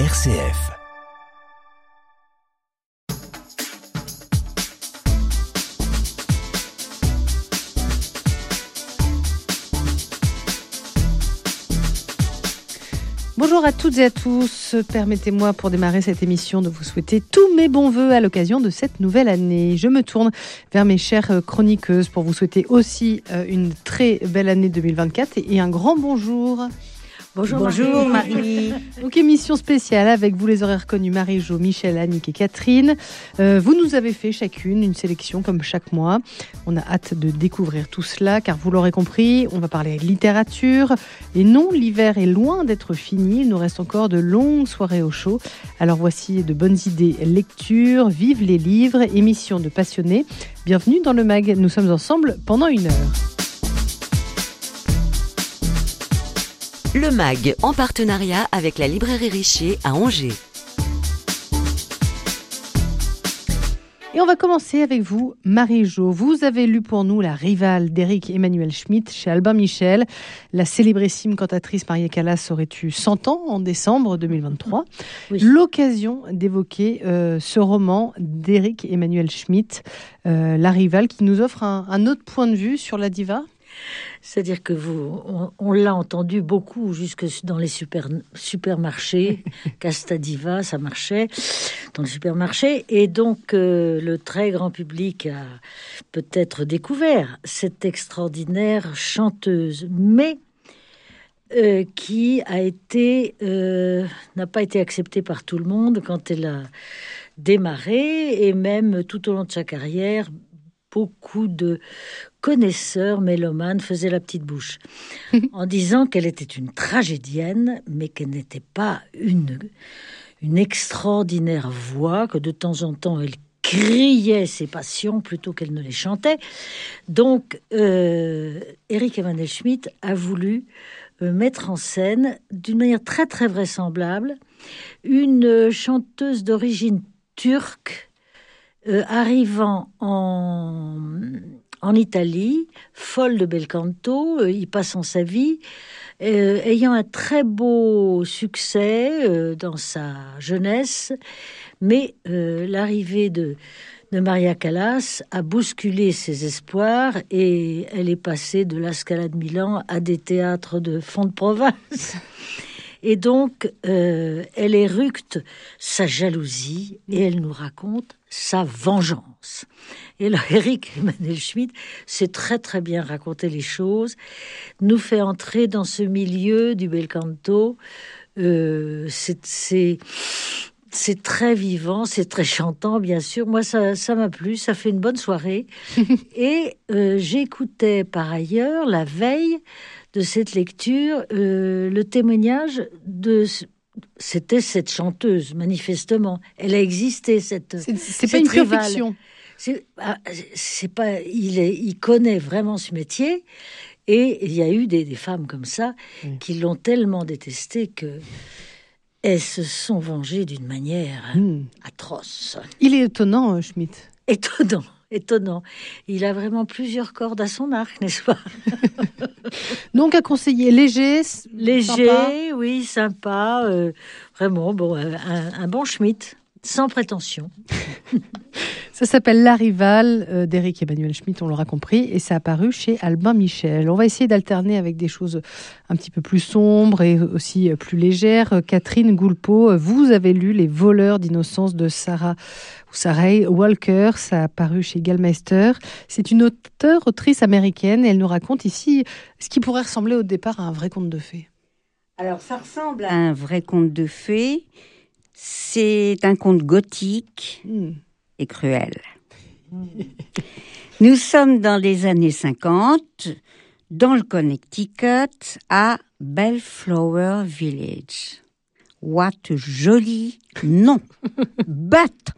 RCF. Bonjour à toutes et à tous. Permettez-moi pour démarrer cette émission de vous souhaiter tous mes bons voeux à l'occasion de cette nouvelle année. Je me tourne vers mes chères chroniqueuses pour vous souhaiter aussi euh, une très belle année 2024 et un grand bonjour. Bonjour, Bonjour Marie. Donc émission spéciale avec vous les aurez reconnus Marie-Jo, Michel, Annick et Catherine. Euh, vous nous avez fait chacune une sélection comme chaque mois. On a hâte de découvrir tout cela car vous l'aurez compris, on va parler littérature. Et non, l'hiver est loin d'être fini, il nous reste encore de longues soirées au chaud. Alors voici de bonnes idées lecture, vive les livres, émission de passionnés. Bienvenue dans le MAG, nous sommes ensemble pendant une heure. Le MAG en partenariat avec la librairie Richer à Angers. Et on va commencer avec vous, Marie-Jo. Vous avez lu pour nous La rivale d'Éric Emmanuel Schmitt chez Albin Michel. La célébrissime cantatrice Marie Callas aurait eu 100 ans en décembre 2023. L'occasion d'évoquer euh, ce roman d'Éric Emmanuel Schmitt, euh, La rivale, qui nous offre un, un autre point de vue sur la diva? C'est-à-dire que vous, on, l'a entendu beaucoup jusque dans les super, supermarchés. Castadiva, ça marchait dans les supermarchés. Et donc, euh, le très grand public a peut-être découvert cette extraordinaire chanteuse. Mais euh, qui a été euh, n'a pas été acceptée par tout le monde quand elle a démarré et même tout au long de sa carrière beaucoup de connaisseurs mélomanes faisaient la petite bouche en disant qu'elle était une tragédienne, mais qu'elle n'était pas une, une extraordinaire voix, que de temps en temps elle criait ses passions plutôt qu'elle ne les chantait. Donc, euh, Eric Emmanuel Schmitt a voulu euh, mettre en scène, d'une manière très très vraisemblable, une chanteuse d'origine turque euh, arrivant en, en Italie, folle de bel canto, euh, y passant sa vie, euh, ayant un très beau succès dans sa jeunesse, mais l'arrivée de, de Maria Callas a bousculé ses espoirs et elle est passée de la de Milan à des théâtres de fond de province. Et donc, elle éructe sa jalousie et elle nous raconte sa vengeance. Et là, Eric Emmanuel Schmitt sait très très bien raconter les choses, nous fait entrer dans ce milieu du bel canto. Euh, c'est c'est très vivant, c'est très chantant, bien sûr. Moi, ça, ça m'a plu, ça fait une bonne soirée. Et euh, j'écoutais par ailleurs, la veille de cette lecture, euh, le témoignage de c'était cette chanteuse, manifestement. Elle a existé, cette. C'est pas une fiction. Ah, c'est pas. Il, est, il connaît vraiment ce métier. Et il y a eu des, femmes comme ça qui l'ont tellement détesté que elles se sont vengées d'une manière hmm. atroce. Il est étonnant, euh, Schmitt. Étonnant étonnant. Il a vraiment plusieurs cordes à son arc, n'est-ce pas? Donc à conseiller léger, léger, oui, sympa, euh, vraiment bon, euh, un, bon Schmitt, sans prétention. Ça s'appelle La Rivale euh, d'Éric Emmanuel Schmitt, on l'aura compris, et ça a apparu chez Albin Michel. On va essayer d'alterner avec des choses un petit peu plus sombres et aussi plus légères. Catherine Goulpeau, vous avez lu Les voleurs d'innocence de Sarah Sarah Walker, ça a apparu chez Gallmeister. C'est une auteure, autrice américaine, et elle nous raconte ici ce qui pourrait ressembler au départ à un vrai conte de fées. Alors, ça ressemble à un vrai conte de fées. C'est un conte gothique hmm. Et cruel. Nous sommes dans les années 50, dans le Connecticut, à Bellflower Village. What joli nom! But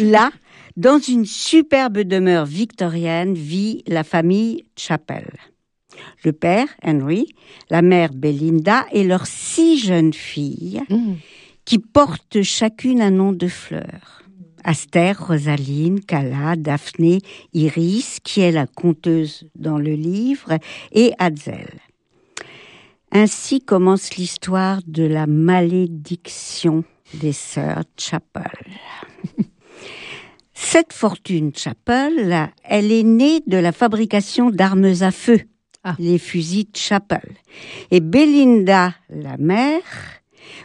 Là, dans une superbe demeure victorienne, vit la famille Chappell. Le père, Henry, la mère, Belinda, et leurs six jeunes filles, mmh. qui portent chacune un nom de fleur. Aster, Rosaline, Cala, Daphné, Iris, qui est la conteuse dans le livre, et Hazel. Ainsi commence l'histoire de la malédiction des sœurs Chapel. Cette fortune Chapel, elle est née de la fabrication d'armes à feu, Ah. les fusils Chapel. Et Belinda, la mère,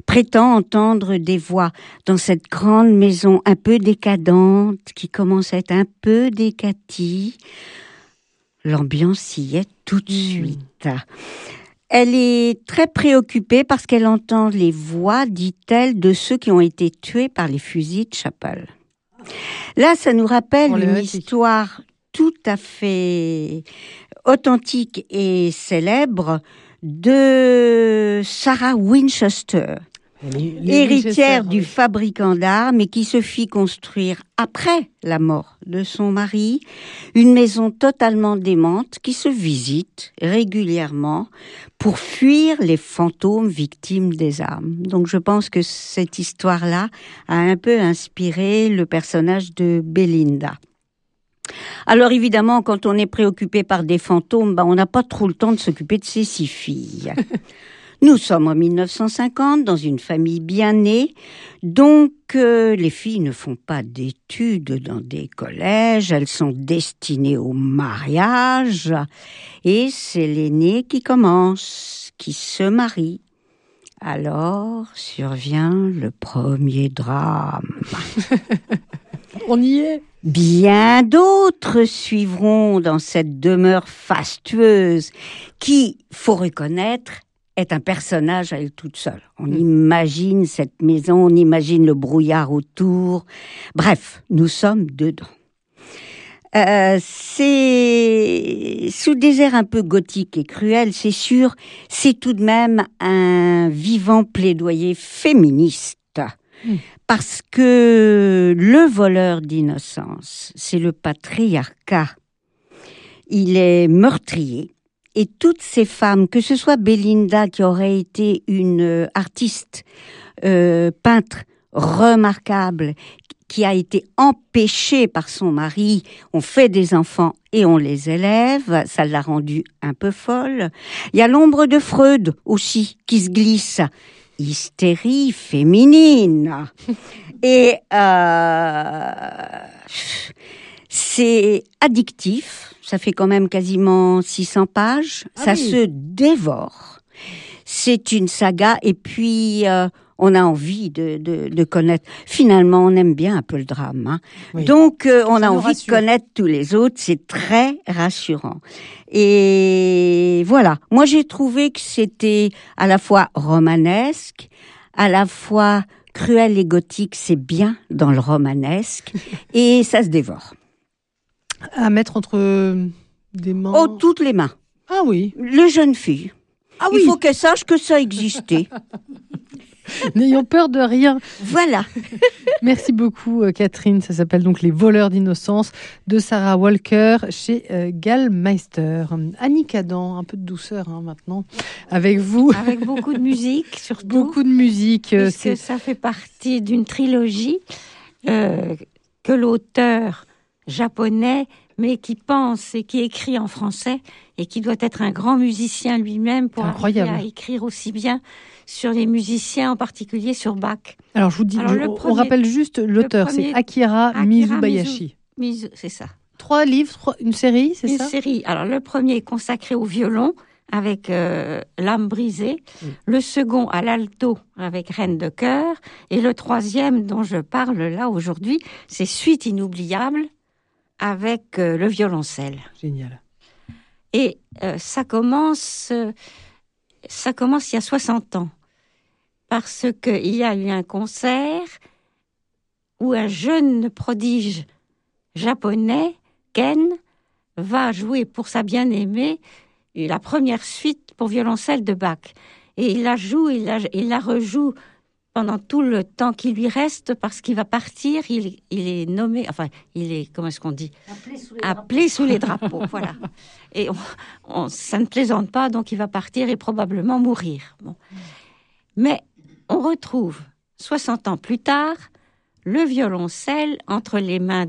prétend entendre des voix dans cette grande maison un peu décadente qui commence à être un peu décatie. L'ambiance y est tout de Hmm. suite. Elle est très préoccupée parce qu'elle entend les voix, dit-elle, de ceux qui ont été tués par les fusils de Chapel. Là, ça nous rappelle une histoire tout à fait authentique et célèbre de Sarah Winchester, héritière du fabricant d'armes et qui se fit construire après la mort de son mari une maison totalement démente qui se visite régulièrement pour fuir les fantômes victimes des armes. Donc je pense que cette histoire-là a un peu inspiré le personnage de Belinda. Alors évidemment, quand on est préoccupé par des fantômes, ben, on n'a pas trop le temps de s'occuper de ses six filles. Nous sommes en 1950 dans une famille bien née, donc euh, les filles ne font pas d'études dans des collèges, elles sont destinées au mariage, et c'est l'aînée qui commence, qui se marie. Alors survient le premier drame. On y est. Bien d'autres suivront dans cette demeure fastueuse qui, faut reconnaître, est un personnage à elle toute seule. On imagine cette maison, on imagine le brouillard autour. Bref, nous sommes dedans. Euh, c'est sous des airs un peu gothiques et cruels, c'est sûr, c'est tout de même un vivant plaidoyer féministe. Parce que le voleur d'innocence, c'est le patriarcat. Il est meurtrier. Et toutes ces femmes, que ce soit Belinda qui aurait été une euh, artiste, euh, peintre remarquable, qui a été empêchée par son mari, on fait des enfants et on les élève, ça l'a rendue un peu folle. Il y a l'ombre de Freud aussi qui se glisse. Hystérie féminine. Et euh, c'est addictif. Ça fait quand même quasiment 600 pages. Ah ça oui. se dévore. C'est une saga. Et puis, euh, on a envie de, de, de connaître. Finalement, on aime bien un peu le drame. hein. Oui. Donc, euh, on a envie rassure. de connaître tous les autres. C'est très rassurant. Et voilà. Moi, j'ai trouvé que c'était à la fois romanesque, à la fois cruel et gothique. C'est bien dans le romanesque. et ça se dévore. À mettre entre euh, des mains. Oh, toutes les mains. Ah oui. Le jeune fille. Ah Il faut qu'elle sache que ça existait. N'ayons peur de rien. voilà. Merci beaucoup, euh, Catherine. Ça s'appelle donc Les voleurs d'innocence de Sarah Walker chez euh, Gallmeister. Annick Adam, un peu de douceur hein, maintenant, avec vous. Avec beaucoup de musique, surtout. Beaucoup de musique. euh, puisque ça fait partie d'une trilogie euh, que l'auteur japonais, mais qui pense et qui écrit en français et qui doit être un grand musicien lui-même pour Incroyable. arriver à écrire aussi bien sur les musiciens, en particulier sur Bach. Alors, je vous dis, Alors, on- rappelle juste l'auteur, c'est Akira, Akira Mizubayashi. Mizu- C'est ça. Trois livres, trois- une série, c'est Une ça? série. Alors le premier est consacré au violon avec euh, l'âme brisée, le second à l'alto avec Reine de cœur, et le troisième dont je parle là aujourd'hui, c'est Suite inoubliable avec euh, le violoncelle. Génial. Et euh, ça commence, euh, ça commence il y a 60 ans, parce qu'il y a eu un concert où un jeune prodige japonais, Ken, va jouer pour sa bien-aimée la première suite pour violoncelle de Bach. Et il la joue, il la, il la rejoue pendant tout le temps qui lui reste parce qu'il va partir. Il, il est nommé, enfin, il est, comment est-ce qu'on dit? Appelé sous les drapeaux. voilà. Et on, on- ça ne plaisante pas, donc il va partir et probablement mourir. Bon. Mais on retrouve, 60 ans plus tard, le violoncelle entre les mains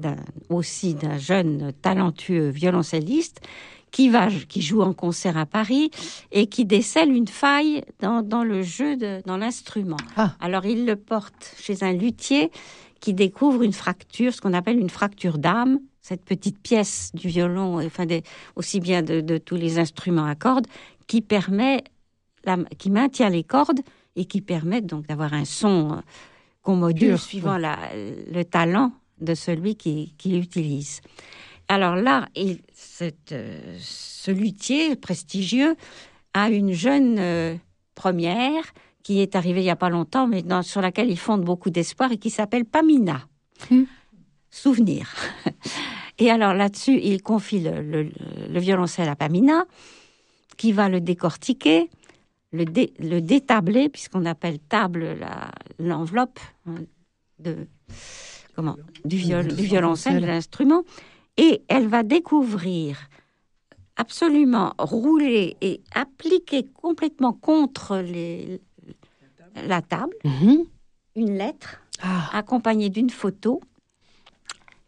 aussi d'un jeune talentueux violoncelliste qui va, qui joue en concert à Paris et qui décèle une faille dans, dans le jeu, de, dans l'instrument. Ah. Alors il le porte chez un luthier qui découvre une fracture, ce qu'on appelle une fracture d'âme, cette petite pièce du violon, enfin des, aussi bien de, de tous les instruments à cordes, qui permet, la, qui maintient les cordes et qui permet donc d'avoir un son qu'on module suivant la, le talent de celui qui, qui l'utilise. Alors là, il, cette, euh, ce luthier prestigieux a une jeune euh, première qui est arrivée il n'y a pas longtemps, mais dans- sur laquelle il fonde beaucoup d'espoir et qui s'appelle Pamina. Hmm. Souvenir. Et alors là-dessus, il confie le, le- le violoncelle à Pamina, qui va le décortiquer, le, dé- le détabler, puisqu'on appelle table l'enveloppe hein, de comment du, viol- du violoncelle, de l'instrument, et elle va découvrir absolument rouler et appliquer complètement contre les, la table Mhm. une lettre Ah. accompagnée d'une photo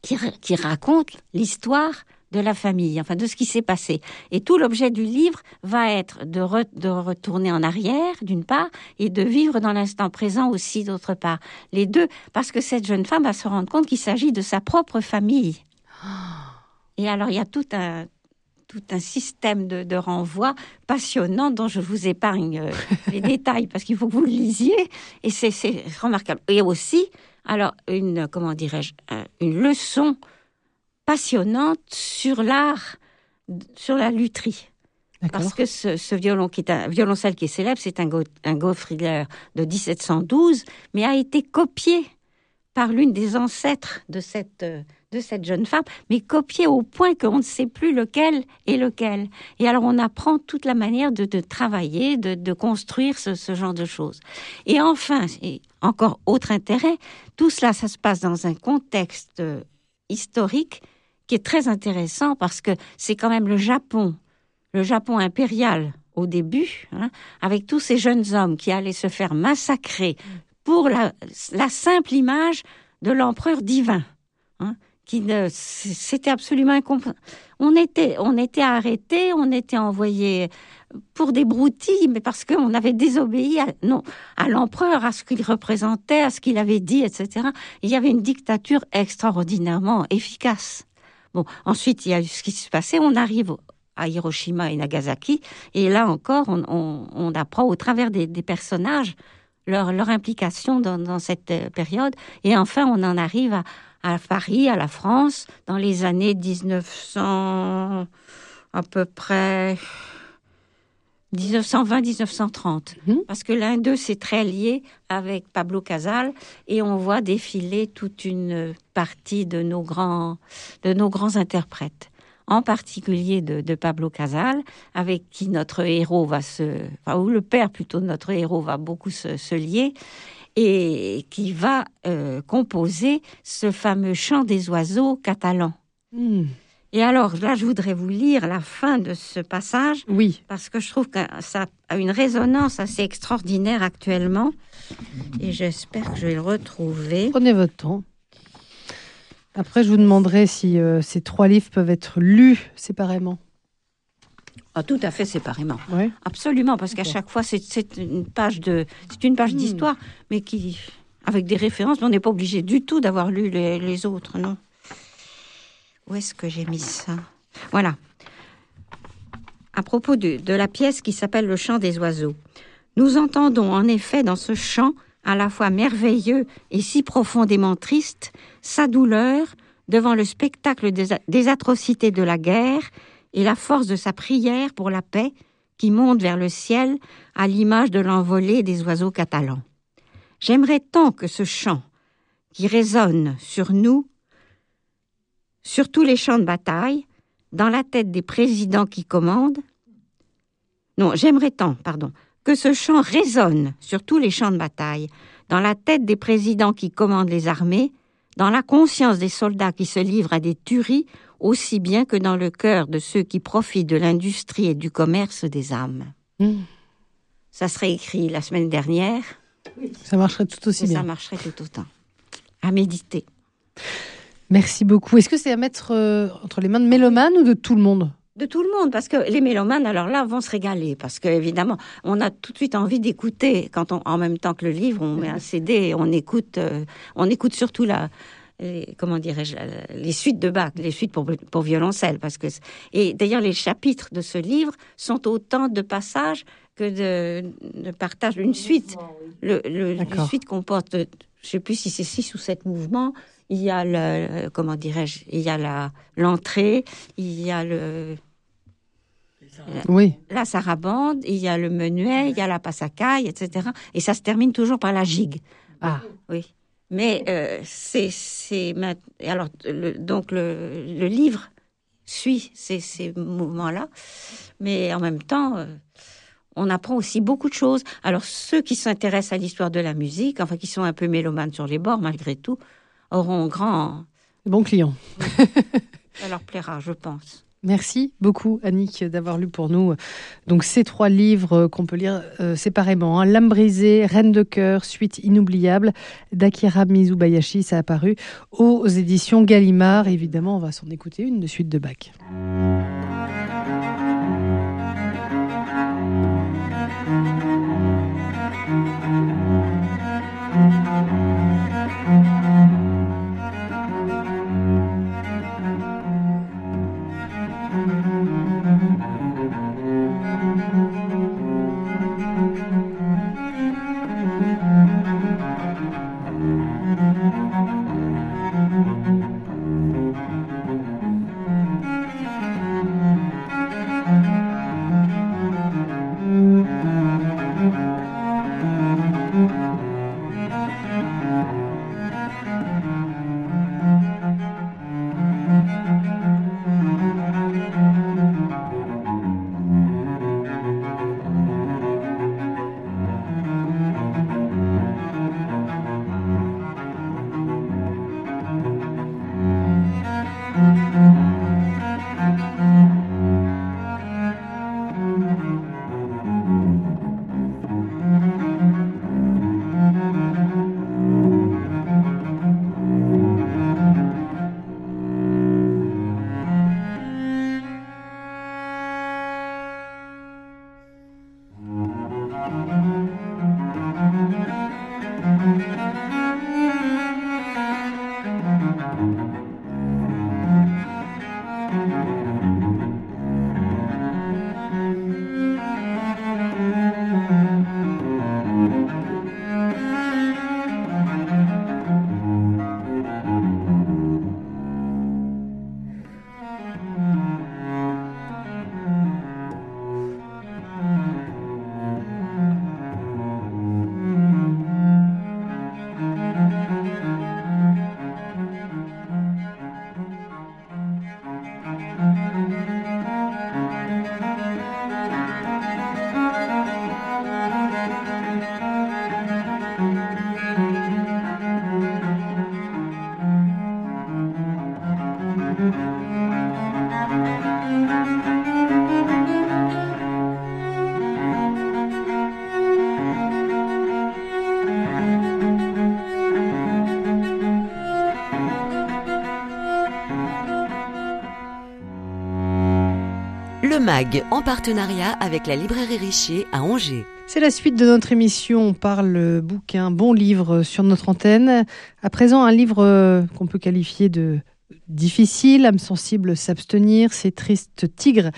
qui, ra- qui raconte l'histoire de la famille, enfin de ce qui s'est passé. Et tout l'objet du livre va être de, re- de retourner en arrière, d'une part, et de vivre dans l'instant présent aussi, d'autre part. Les deux, parce que cette jeune femme va se rendre compte qu'il s'agit de sa propre famille. Et alors, il y a tout un, tout un système de, de renvoi passionnant dont je vous épargne euh, les détails parce qu'il faut que vous le lisiez. Et c'est remarquable. Et aussi, alors, une, comment dirais-je, euh, une leçon passionnante sur l'art, sur la lutherie. Parce que ce, ce violon qui est un violoncelle qui est célèbre, c'est un, Go- un de 1712, mais a été copié par l'une des ancêtres de cette, euh, de cette jeune femme, mais copié au point qu'on ne sait plus lequel est lequel. Et alors on apprend toute la manière de, de travailler, de, de construire ce, ce genre de choses. Et enfin, et encore autre intérêt, tout cela, ça se passe dans un contexte euh, historique qui est très intéressant parce que c'est quand même le Japon, le Japon impérial au début, hein, avec tous ces jeunes hommes qui allaient se faire massacrer pour la, la simple image de l'empereur divin. hein, qui c'était absolument incompréhensible. On était, on était arrêtés, on était envoyés pour des broutilles, mais parce qu'on avait désobéi à, non, à l'empereur, à ce qu'il représentait, à ce qu'il avait dit, etc. Il y avait une dictature extraordinairement efficace. Bon, ensuite, il y a ce qui se passait. On arrive à Hiroshima et Nagasaki, et là encore, on, on, apprend au travers des, des personnages leur, leur implication dans, dans cette euh, période. Et enfin, on en arrive à, à Paris, à la France, dans les années 1900, à peu près 1920-1930. Mhm. Parce que l'un d'eux, c'est très lié avec Pablo Casal, et on voit défiler toute une partie de nos grands, de nos grands interprètes. En particulier de, de Pablo Casal, avec qui notre héros va se, enfin, ou le père plutôt de notre héros va beaucoup se, se lier, et qui va euh, composer ce fameux chant des oiseaux catalan. Hmm. Et alors là, je voudrais vous lire la fin de ce passage Oui. parce que je trouve que ça a une résonance assez extraordinaire actuellement. Et j'espère que je vais le retrouver. Prenez votre temps. Après, je vous demanderai si euh, ces trois livres peuvent être lus séparément. Ah, tout à fait séparément. Ouais. Absolument, parce qu'à chaque fois, c'est une page de, c'est une page Hmm. d'histoire, mais qui, avec des références, mais on n'est pas obligé du tout d'avoir lu les, les autres, non. Où est-ce que j'ai mis ça? Voilà. À propos de, de la pièce qui s'appelle Le chant des oiseaux, nous entendons en effet dans ce chant, à la fois merveilleux et si profondément triste, sa douleur devant le spectacle des atrocités de la guerre et la force de sa prière pour la paix qui monte vers le ciel à l'image de l'envolée des oiseaux catalans. J'aimerais tant que ce chant, qui résonne sur nous, sur tous les champs de bataille, dans la tête des présidents qui commandent, non, j'aimerais tant, pardon, que ce chant résonne sur tous les champs de bataille, dans la tête des présidents qui commandent les armées, dans la conscience des soldats qui se livrent à des tueries, aussi bien que dans le cœur de ceux qui profitent de l'industrie et du commerce des âmes. Hmm. Ça serait écrit la semaine dernière, Ça marcherait tout aussi et ça bien. marcherait tout autant. À méditer. Merci beaucoup. Est-ce que c'est à mettre euh, entre les mains de Mélomane ou de tout le monde? De tout le monde, parce que les mélomanes, alors là, vont se régaler, parce que évidemment, on a tout de suite envie d'écouter quand on, en même temps que le livre, on met un CD et on écoute, euh, on écoute surtout la, les, comment dirais-je, les suites de Bach, les suites pour, pour violoncelle, parce que et d'ailleurs les chapitres de ce livre sont autant de passages que de, de partage. Une suite, le, le, une suite comporte, je sais plus si c'est six ou sept mouvements il y a le, comment dirais-je, il y a la l'entrée, il y a le oui. la sarabande, il y a le menuet, il y a la passacaille, etc. Et ça se termine toujours par la gigue. Ah. Oui. Mais euh, c'est c'est alors le, donc le, le, livre suit ces, ces mouvements-là, mais en même temps. Euh, on apprend aussi beaucoup de choses. Alors ceux qui s'intéressent à l'histoire de la musique, enfin qui sont un peu mélomanes sur les bords malgré tout, auront grand. Bon client. Ça leur plaira, je pense. Merci beaucoup, Annick, d'avoir lu pour nous donc ces trois livres qu'on peut lire euh, séparément. Hein. L'âme brisée, Reine de cœur, suite inoubliable d'Akira Mizubayashi. Ça a apparu aux éditions Gallimard. Évidemment, on va s'en écouter une de suite de Bach. En partenariat avec la librairie Richer à Angers. C'est la suite de notre émission. On parle bouquin, bon livre sur notre antenne. À présent, un livre euh, qu'on peut qualifier de difficile, âme sensible s'abstenir, c'est triste tigre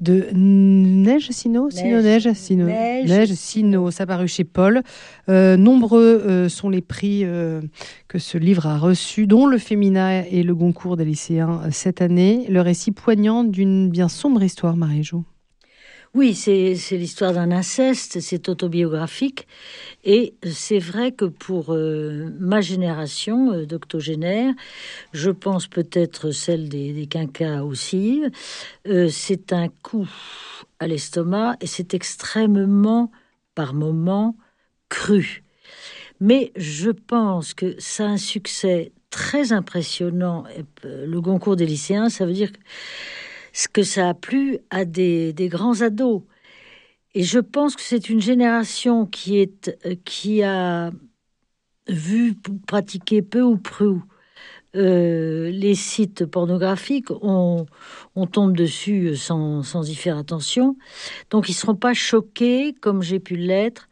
de Neige Sino, Sino Neige, Sino Neige, Sino, ça paru chez Paul. Euh, nombreux euh, sont les prix euh, que ce livre a reçus, dont le Féminin et le Goncourt des lycéens cette année. Le récit poignant d'une bien sombre histoire, Marie-Jo. Oui, c'est l'histoire d'un inceste, c'est autobiographique. Et c'est vrai que pour euh, ma génération euh, d'octogénaires, je pense peut-être celle des, des quinquas aussi, euh, c'est un coup à l'estomac et c'est extrêmement, par moments, cru. Mais je pense que ça a un succès très impressionnant. Le concours des lycéens, ça veut dire que ce que ça a plu à des, grands ados. Et je pense que c'est une génération qui, est, qui a vu pratiquer peu ou prou euh, les sites pornographiques, on, tombe dessus sans, sans, y faire attention. Donc ils ne seront pas choqués, comme j'ai pu l'être,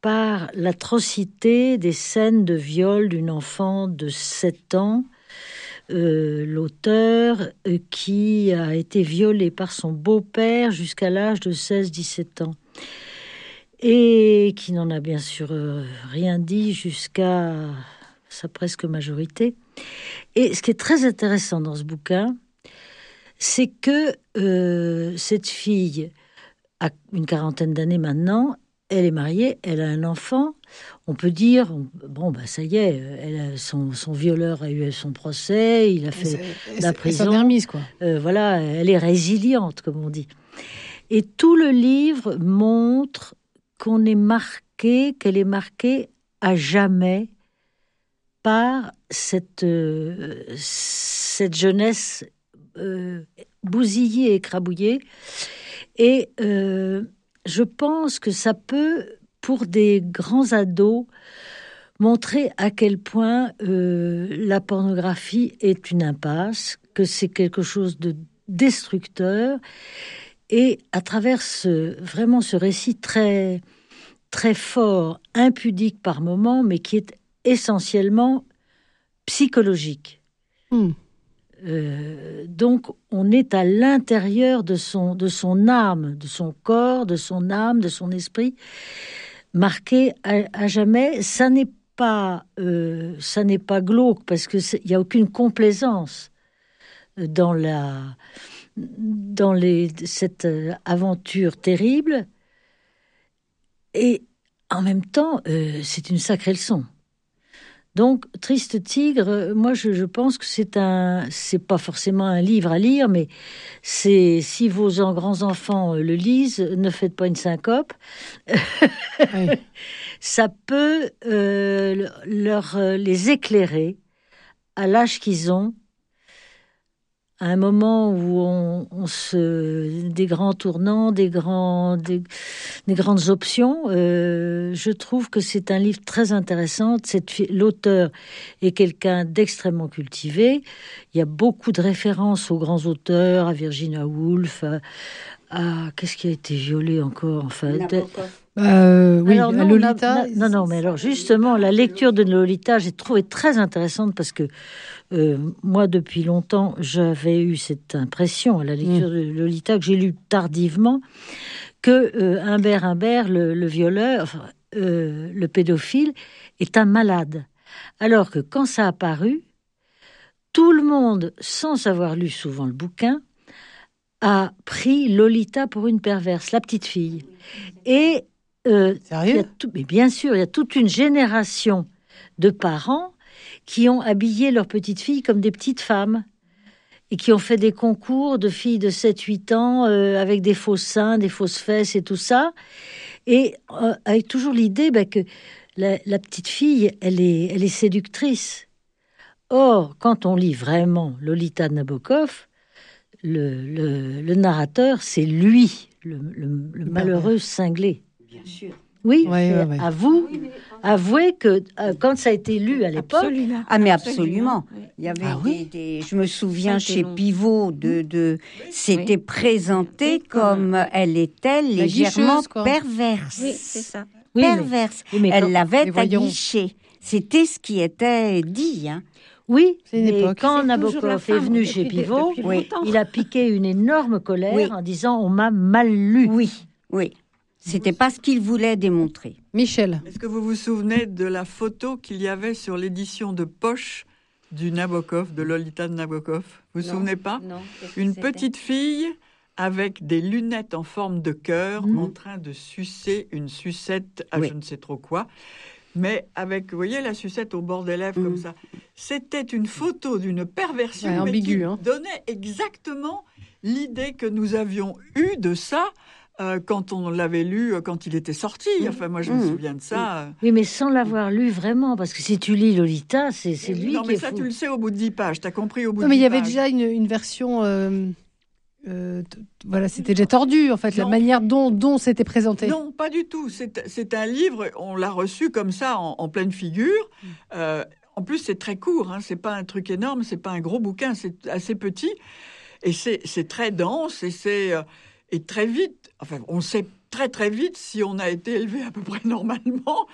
par l'atrocité des scènes de viol d'une enfant de 7 ans. Euh, l'auteur euh, qui a été violé par son beau-père jusqu'à l'âge de 16-17 ans et qui n'en a bien sûr euh, rien dit jusqu'à sa presque majorité. Et ce qui est très intéressant dans ce bouquin, c'est que cette fille a une quarantaine d'années maintenant, elle est mariée, elle a un enfant. On peut dire, bon, bah ça y est, elle son, son, violeur a eu son procès, il a fait la prison. Remise, quoi. Euh, voilà, elle est résiliente, comme on dit. Et tout le livre montre qu'on est marqué, qu'elle est marquée à jamais par cette, euh, cette jeunesse euh, bousillée et écrabouillée. Et euh, je pense que ça peut, pour des grands ados, montrer à quel point la pornographie est une impasse, que c'est quelque chose de destructeur et à travers ce, vraiment ce récit très, très fort, impudique par moments, mais qui est essentiellement psychologique. Hmm. Euh, donc, on est à l'intérieur de son, de son âme, de son corps, de son âme, de son esprit, marqué à, jamais. Ça n'est pas, euh, ça n'est pas glauque parce que il n'y a aucune complaisance dans la, dans cette euh, aventure terrible. Et en même temps, euh, c'est une sacrée leçon. Donc, Triste Tigre, euh, moi je, je pense que c'est un, c'est pas forcément un livre à lire, mais c'est si vos grands enfants le lisent, ne faites pas une syncope. Ça peut leur les éclairer à l'âge qu'ils ont à un moment où on, se des grands tournants, des grands des, grandes options. Euh, je trouve que c'est un livre très intéressant. L'auteur est quelqu'un d'extrêmement cultivé. Il y a beaucoup de références aux grands auteurs, à Virginia Woolf, à, qu'est-ce qui a été violé encore enfin euh, oui, non, Lolita. non, non, mais alors justement, la lecture de Lolita, j'ai trouvé très intéressante parce que euh, moi, depuis longtemps, j'avais eu cette impression à la lecture mm. de Lolita que j'ai lu tardivement que euh, Humbert Humbert, le, violeur, euh, le pédophile, est un malade. Alors que quand ça a paru, tout le monde, sans avoir lu souvent le bouquin, a pris Lolita pour une perverse, la petite fille. Et Sérieux? mais bien sûr, il y a toute une génération de parents qui ont habillé leurs petites filles comme des petites femmes et qui ont fait des concours de filles de 7-8 ans euh, avec des faux seins, des fausses fesses et tout ça. Et euh, avec toujours l'idée bah, que la, petite fille, elle est, elle est séductrice. Or, quand on lit vraiment Lolita Nabokov, le, le, narrateur, c'est lui, le, le malheureux cinglé. Bien sûr. Oui, à vous, avouez que euh, quand ça a été lu à l'époque. Ah, mais absolument. Il y avait ah des, Je me souviens chez Pivot de. de C'était présenté comme elle était légèrement perverse. Oui, c'est ça. perverse. elle l'avait aguichée. C'était ce qui était dit. Hein. Oui, mais quand Nabokov est venu chez Pivot, il a piqué une énorme colère en disant on m'a mal lu. Oui, oui. C'était pas ce qu'il voulait démontrer. Michel. Est-ce que vous vous souvenez de la photo qu'il y avait sur l'édition de poche du Nabokov, de Lolita de Nabokov? Vous vous souvenez pas? Non, Une petite fille avec des lunettes en forme de cœur Mhm. en train de sucer une sucette à Oui. je ne sais trop quoi. Mais avec, vous voyez, la sucette au bord des lèvres comme Mhm. ça. C'était une photo d'une perversion Ouais, mais ambiguë, qui hein. donnait exactement l'idée que nous avions eue de ça euh, quand on l'avait lu, euh, quand il était sorti. Enfin, moi, je me Mhm. souviens de ça. euh. Oui, mais sans l'avoir lu vraiment, parce que si tu lis Lolita, c'est lui non, qui mais est ça, fou. tu le sais au bout de 10 pages. T'as compris au bout Non, de mais il 10 y avait pages. déjà une, une version. euh, euh, voilà, c'était déjà tordu en fait, la Non. manière dont, dont c'était présenté. Non, pas du tout. C'est c'est un livre, on l'a reçu comme ça, en, en pleine figure. Mm. Euh, En plus, c'est très court, hein, c'est pas un truc énorme, c'est pas un gros bouquin, c'est assez petit. Et c'est très dense et c'est euh, et très vite. Enfin, on sait très très vite si on a été élevé à peu près normalement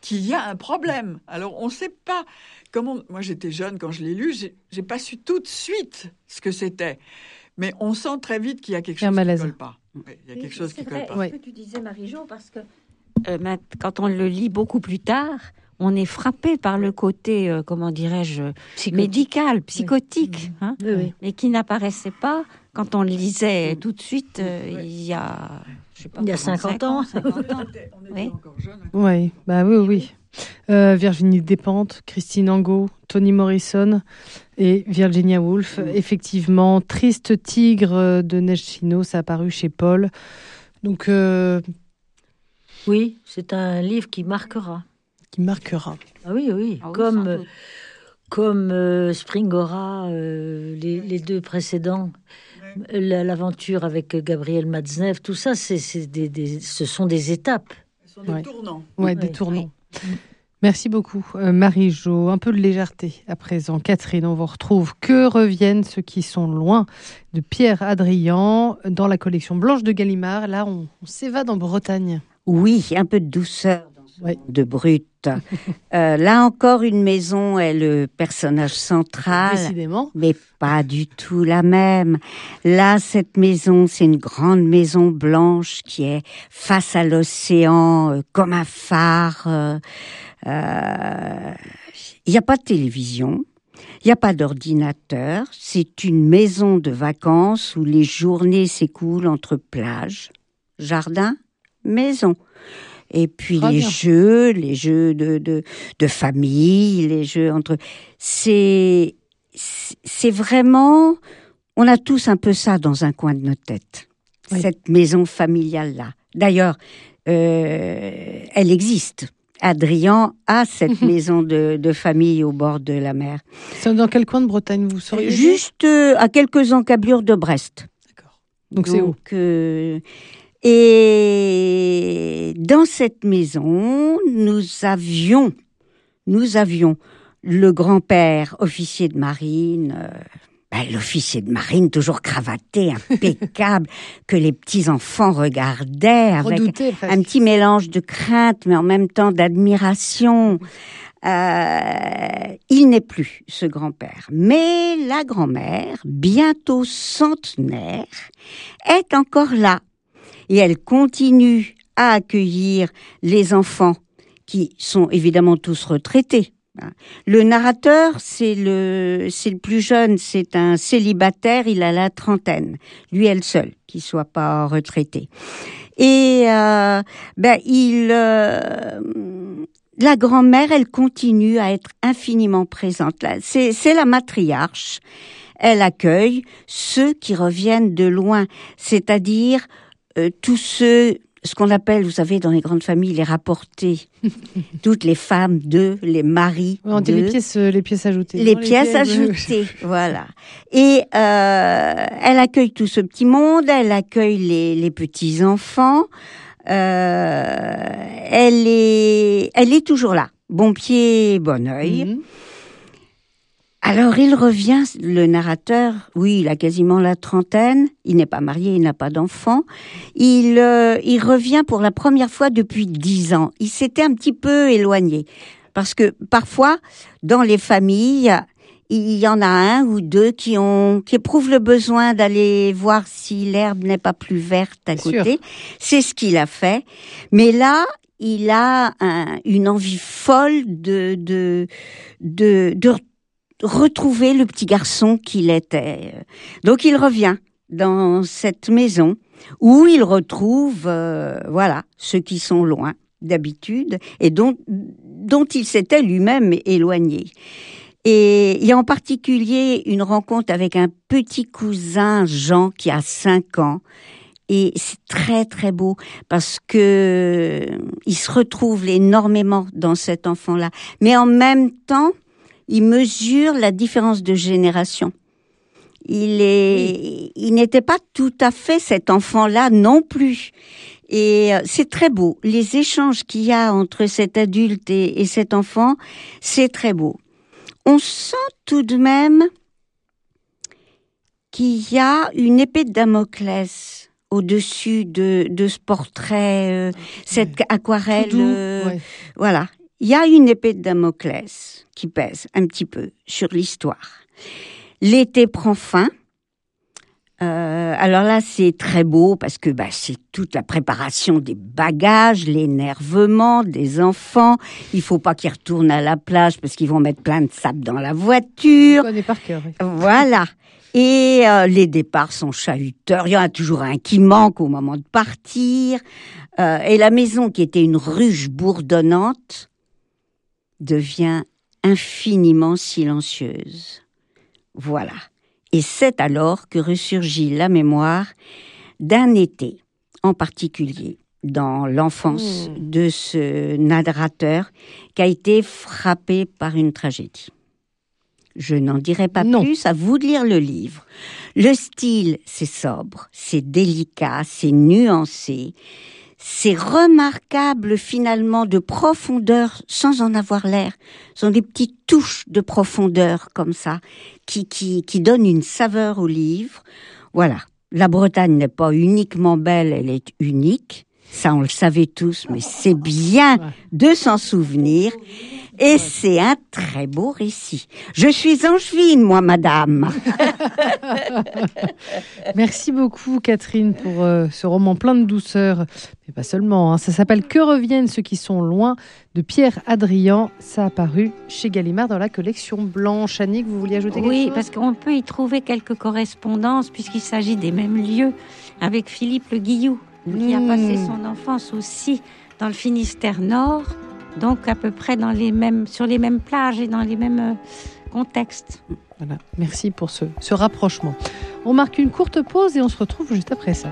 qu'il y a un problème. Alors, on ne sait pas comment. Moi, j'étais jeune quand je l'ai lu, j'ai pas su tout de suite ce que c'était. Mais on sent très vite qu'il y a quelque chose qui ne colle pas. il y a quelque chose qui colle pas. Ce que tu disais, Marie-Jo, parce que euh, quand on le lit beaucoup plus tard, on est frappé par le côté, euh, comment dirais-je, médical, psychotique, hein, mais qui n'apparaissait pas quand on le lisait tout de suite euh, il y a, il y a 50 ans. oui. oui, bah oui, oui. Euh, Virginie Despentes, Christine Angot, Toni Morrison et Virginia Woolf. Effectivement, Triste Tigre de Neige Chino, ça a paru chez Paul. Donc. Euh, oui, c'est un livre qui marquera. Qui marquera. Ah oui, oui. Ah comme comme euh, Springora, les, deux précédents l'aventure avec Gabriel Matzneff, tout ça, c'est des, ce sont des étapes. Ce sont des tournants. Ouais, des tournants. Merci beaucoup, euh, Marie-Jo. Un peu de légèreté à présent. Catherine, on vous retrouve. Que reviennent ceux qui sont loin de Pierre Adrian dans la collection Blanche de Gallimard? Là, on, on s'évade en Bretagne. Oui, un peu de douceur de brut. Euh, là encore, une maison est le personnage central, Décidément. mais pas du tout la même. Là, cette maison, c'est une grande maison blanche qui est face à l'océan, euh, comme un phare. Euh, il n'y a pas de télévision. Il n'y a pas d'ordinateur. C'est une maison de vacances où les journées s'écoulent entre plage, jardin, maison. Et puis les jeux, les jeux de, de, de famille, les jeux entre... C'est, c'est vraiment... On a tous un peu ça dans un coin de notre tête. Cette maison familiale-là. D'ailleurs, euh, elle existe. Adrien a cette maison de, de, famille au bord de la mer. C'est dans quel coin de Bretagne vous seriez Juste euh, à quelques encablures de Brest. D'accord. Donc c'est où? euh, et dans cette maison, nous avions, nous avions le grand-père officier de marine, euh, ben, l'officier de marine toujours cravaté, impeccable, que les petits-enfants regardaient avec un petit mélange de crainte, mais en même temps d'admiration. Euh, il n'est plus ce grand-père, mais la grand-mère, bientôt centenaire, est encore là et elle continue à accueillir les enfants qui sont évidemment tous retraités. Le narrateur, c'est le, c'est le plus jeune, c'est un célibataire, il a la trentaine, lui elle seule, qui soit pas retraité. Et euh, ben il, euh, la grand-mère, elle continue à être infiniment présente. C'est, c'est la matriarche. Elle accueille ceux qui reviennent de loin, c'est-à-dire euh, tous ceux, ce qu'on appelle, vous savez, dans les grandes familles, les rapportés, toutes les femmes de, les maris. on dit les pièces, euh, les pièces ajoutées. Les, pièces, ajoutées, voilà. Et euh, elle accueille tout ce petit monde, elle accueille les, les petits enfants. Euh, elle est, elle est toujours là, bon pied, bon oeil. Mhm. Alors il revient, le narrateur, oui, il a quasiment la trentaine, il n'est pas marié, il n'a pas d'enfant. Il, euh, il revient pour la première fois depuis dix ans. Il s'était un petit peu éloigné parce que parfois, dans les familles, il y en a un ou deux qui ont qui éprouvent le besoin d'aller voir si l'herbe n'est pas plus verte à côté. C'est ce qu'il a fait. Mais là, il a une envie folle de de de, de retrouver le petit garçon qu'il était. Donc il revient dans cette maison où il retrouve, euh, voilà, ceux qui sont loin d'habitude et dont, dont il s'était lui-même éloigné. Et il y a en particulier une rencontre avec un petit cousin Jean qui a 5 ans et c'est très très beau parce que il se retrouve énormément dans cet enfant-là. Mais en même temps, il mesure la différence de génération. Il est, il n'était pas tout à fait cet enfant-là non plus. Et euh, c'est très beau. Les échanges qu'il y a entre cet adulte et, cet enfant, c'est très beau. on sent tout de même qu'il y a une épée de Damoclès au-dessus de, de ce portrait, euh, cette aquarelle. Euh, ouais. Voilà. Il y a une épée de Damoclès qui pèse un petit peu sur l'histoire. L'été prend fin. Euh, alors là, c'est très beau parce que bah, c'est toute la préparation des bagages, l'énervement des enfants. Il faut pas qu'ils retournent à la plage parce qu'ils vont mettre plein de sable dans la voiture. connais par cœur. oui. Voilà. Et euh, les départs sont chahuteurs. Il y en a toujours un qui manque au moment de partir. Euh, et la maison, qui était une ruche bourdonnante, devient infiniment silencieuse. Voilà. Et c'est alors que ressurgit la mémoire d'un été en particulier dans l'enfance Mmh. de ce narrateur qui a été frappé par une tragédie. Je n'en dirai pas Non. plus, à vous de lire le livre. Le style, c'est sobre, c'est délicat, c'est nuancé, c'est remarquable finalement de profondeur sans en avoir l'air. Ce sont des petites touches de profondeur comme ça qui, qui, qui donnent une saveur au livre. Voilà. La Bretagne n'est pas uniquement belle, elle est unique. Ça, on le savait tous, mais c'est bien de s'en souvenir. Et c'est un très beau récit. Je suis angevine, moi, madame. Merci beaucoup Catherine pour euh, ce roman plein de douceur, mais pas seulement. hein. Ça s'appelle Que reviennent ceux qui sont loin de Pierre Adrian. Ça a paru chez Gallimard dans la collection blanche. Annick, vous vouliez ajouter quelque Oui, chose? parce qu'on peut y trouver quelques correspondances puisqu'il s'agit des mêmes lieux avec Philippe Le Guillou, qui a Mmh. passé son enfance aussi dans le Finistère Nord, donc à peu près dans les mêmes, sur les mêmes plages et dans les mêmes euh, contextes. Voilà. Merci pour ce, ce rapprochement. On marque une courte pause et on se retrouve juste après ça.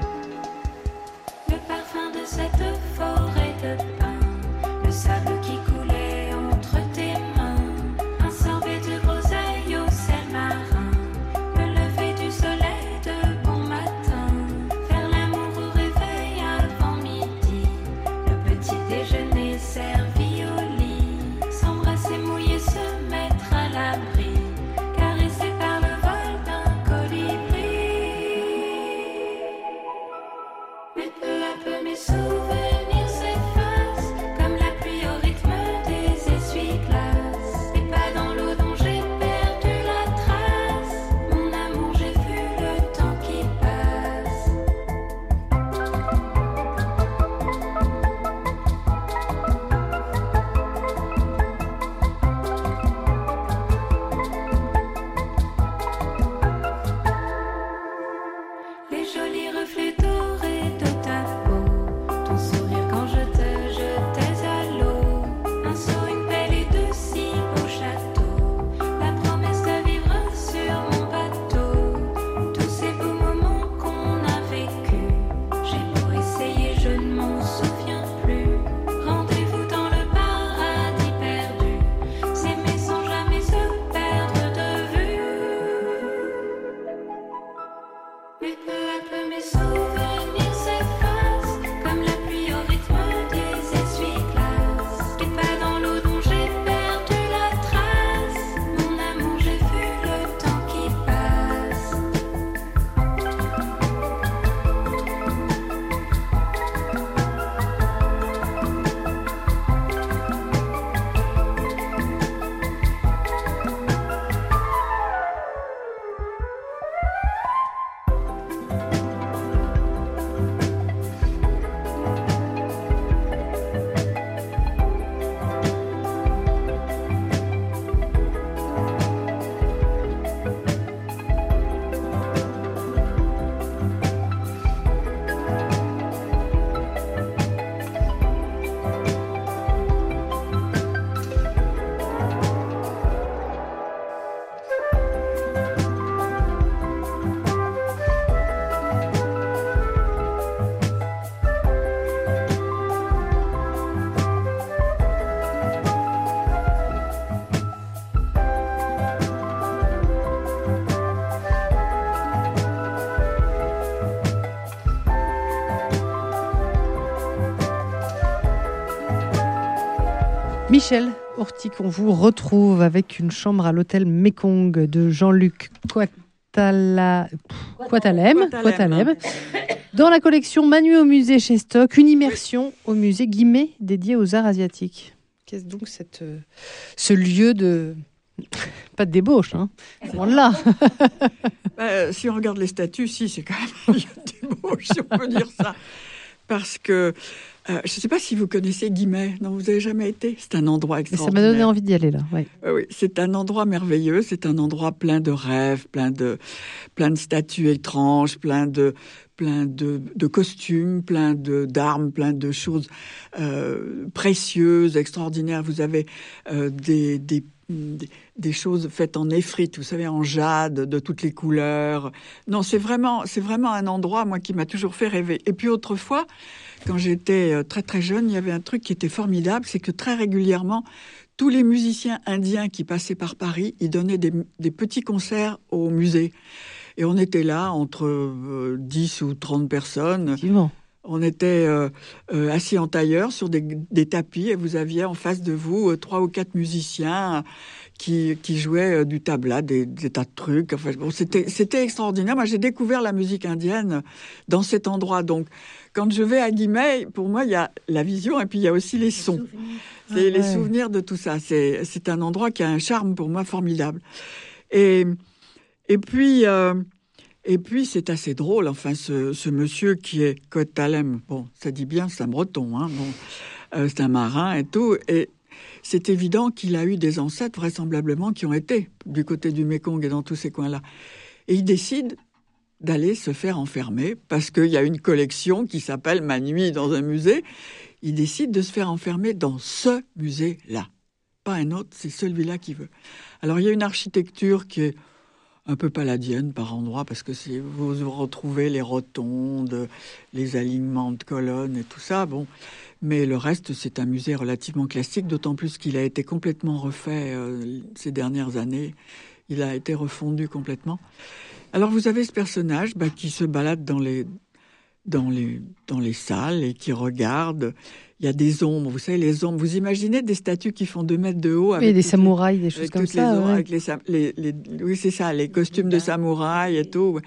Michel Hortic, on vous retrouve avec une chambre à l'hôtel Mekong de Jean-Luc Quatala... Quatalem. Quatalem. Dans la collection Manu au musée chez Stock, une immersion au musée Guimet dédié aux arts asiatiques. Qu'est-ce donc cette, euh, ce lieu de... Pas de débauche, hein là. Bah, euh, si on regarde les statues, si, c'est quand même un lieu de débauche, si on peut dire ça. Parce que, euh, je ne sais pas si vous connaissez Guimet. Non, vous n'avez jamais été? C'est un endroit Mais ça extraordinaire. m'a donné envie d'y aller là. ouais. Oui, oui, c'est un endroit merveilleux. C'est un endroit plein de rêves, plein de, plein de statues étranges, plein de, plein de, de costumes, plein de d'armes, plein de choses euh, précieuses, extraordinaires. Vous avez euh, des, des des, choses faites en éphrite, vous savez, en jade, de toutes les couleurs. Non, c'est vraiment, c'est vraiment un endroit, moi, qui m'a toujours fait rêver. Et puis autrefois, quand j'étais euh, très très jeune, il y avait un truc qui était formidable, c'est que très régulièrement, tous les musiciens indiens qui passaient par Paris, ils donnaient des, des petits concerts au musée. Et on était là entre euh, 10 ou 30 personnes. On était euh, euh, assis en tailleur sur des, des tapis et vous aviez en face de vous euh, trois ou quatre musiciens euh, qui, qui jouaient euh, du tabla, des, des tas de trucs. Enfin, bon, c'était, extraordinaire. Moi, j'ai découvert la musique indienne dans cet endroit. Donc, quand je vais à Guimet, pour moi, il y a la vision et puis il y a aussi les sons. Les ouais. souvenirs de tout ça. C'est, c'est un endroit qui a un charme pour moi formidable. Et, et puis, euh, et puis c'est assez drôle. Enfin, ce, ce monsieur qui est Kotalem, bon, ça dit bien, c'est un breton, hein, bon, euh, c'est un marin et tout. Et c'est évident qu'il a eu des ancêtres, vraisemblablement, qui ont été du côté du Mékong et dans tous ces coins-là. Et il décide d'aller se faire enfermer parce qu'il y a une collection qui s'appelle Ma nuit dans un musée. Il décide de se faire enfermer dans ce musée-là. Pas un autre, c'est celui-là qui veut. Alors il y a une architecture qui est un peu paladienne par endroits parce que c'est vous retrouvez les rotondes, les alignements de colonnes et tout ça. Bon, mais le reste c'est un musée relativement classique, d'autant plus qu'il a été complètement refait euh, ces dernières années. Il a été refondu complètement. Alors vous avez ce personnage bah, qui se balade dans les dans les dans les salles et qui regarde. Il y a des ombres, vous savez les ombres. Vous imaginez des statues qui font deux mètres de haut Oui, avec des toutes les- samouraïs, des choses avec comme toutes les ça. ombres, ouais. avec les, les- les- oui c'est ça, les costumes de samouraï et tout.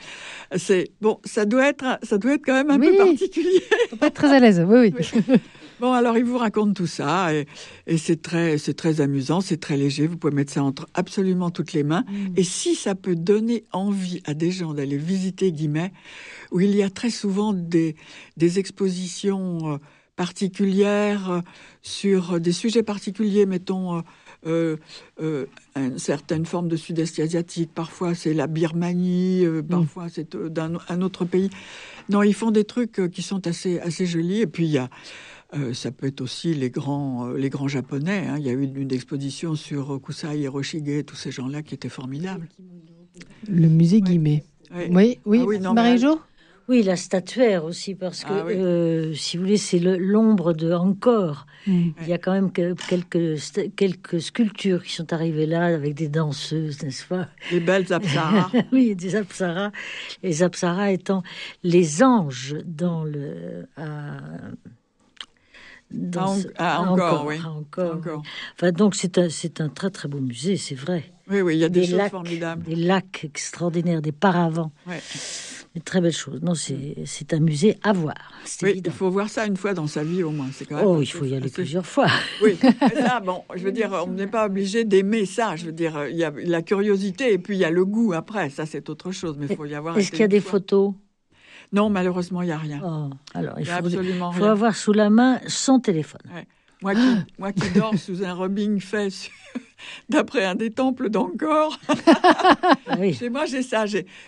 C'est bon, ça doit être, ça doit être quand même un Oui. peu particulier. Faut pas être très à l'aise. Oui, oui. Bon, alors il vous raconte tout ça et, et c'est très, c'est très amusant, c'est très léger. Vous pouvez mettre ça entre absolument toutes les mains. Et si ça peut donner envie à des gens d'aller visiter Guimet, où il y a très souvent des, des expositions euh, particulières euh, sur des sujets particuliers, mettons. euh, euh, euh, une certaine forme de sud-est asiatique, parfois c'est la Birmanie, euh, parfois c'est euh, d'un un autre pays. Non, ils font des trucs euh, qui sont assez, assez jolis. Et puis il y a, euh, ça peut être aussi les grands, euh, les grands japonais. hein. Il y a eu une, une exposition sur Kusai Hiroshige, tous ces gens-là qui étaient formidables. Le musée Guimet. Ouais. Oui, oui. Ah oui, Marie-Jo Oui, la statuaire aussi, parce que, Ah oui. euh, si vous voulez, c'est l'ombre de Angkor. Il y a quand même que- quelques, quelques sculptures qui sont arrivées là avec des danseuses, n'est-ce pas? Les belles apsaras. Oui, des apsaras. Les apsaras étant les anges dans le. à- dans À ce- Angkor, Angkor, oui. Encore. Enfin, donc, c'est un, c'est un très très beau musée, c'est vrai. Oui, oui, il y a des, Des choses lacs. formidables. Des lacs extraordinaires, des paravents, Ouais. Des très belles choses. Non, c'est c'est un musée à voir, Oui, évident. il faut voir ça une fois dans sa vie au moins. C'est quand même Oh, il faut y aller plusieurs fois. Oui, mais ça, bon, je veux dire, on n'est pas obligé d'aimer ça. Je veux dire, il y a la curiosité et puis il y a le goût après. Ça, c'est autre chose, mais il faut y avoir. Est-ce qu'il y a une des fois. photos? Non, malheureusement, il n'y a rien. Oh, Alors, Il faut, absolument faut rien. avoir sous la main son téléphone. Moi qui, moi qui dors sous un rubbing fait d'après un des temples d'Angkor. Oui. Chez moi, j'ai ça.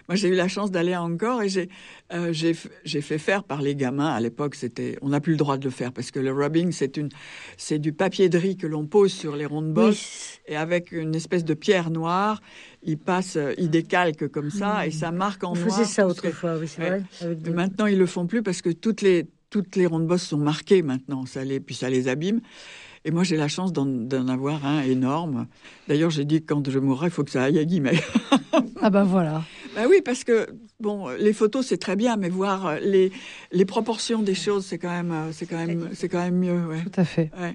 Moi, j'ai eu la chance d'aller à Angkor et j'ai, euh, j'ai, f- j'ai fait faire par les gamins. À l'époque, c'était, on n'a plus le droit de le faire parce que le rubbing, c'est une, c'est du papier de riz que l'on pose sur les rondes bosses Oui, et avec une espèce de pierre noire, il passe, euh, il décalque comme ça et ça marque en on noir. faisait ça autrefois, oui, c'est vrai. avec mais des- maintenant, ils le font plus parce que toutes les, toutes les rondes bosses sont marquées maintenant. Ça les, puis ça les abîme. Et moi, j'ai la chance d'en, avoir un énorme. D'ailleurs, j'ai dit quand je mourrai, il faut que ça aille à Guimet. Ah bah voilà. Bah oui, parce que bon, les photos c'est très bien, mais voir euh, les les proportions des choses, c'est quand même, euh, c'est quand même, c'est quand même mieux. Ouais. Tout à fait. Ouais.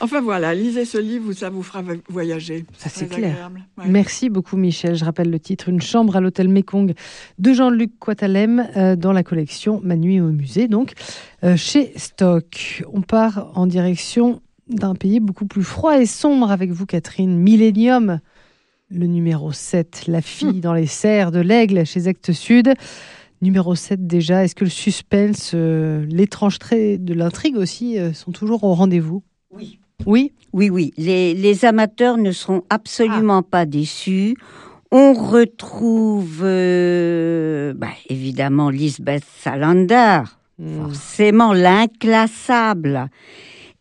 Enfin voilà, lisez ce livre, ça vous fera voyager. Ça, c'est clair. Ouais. Merci beaucoup Michel. Je rappelle le titre Une chambre à l'hôtel Mekong de Jean-Luc Quatalem euh, dans la collection Ma nuit au musée, donc euh, chez Stock. On part en direction d'un pays beaucoup plus froid et sombre avec vous Catherine. Millennium, le numéro 7, La fille dans les serres de l'aigle chez Actes Sud. Numéro 7 déjà, est-ce que le suspense, euh, l'étrange trait de l'intrigue aussi euh, sont toujours au rendez-vous? Oui. Oui? Oui, oui, les, les amateurs ne seront absolument pas déçus. On retrouve euh, bah, évidemment Lisbeth Salander, Hmm. forcément l'inclassable.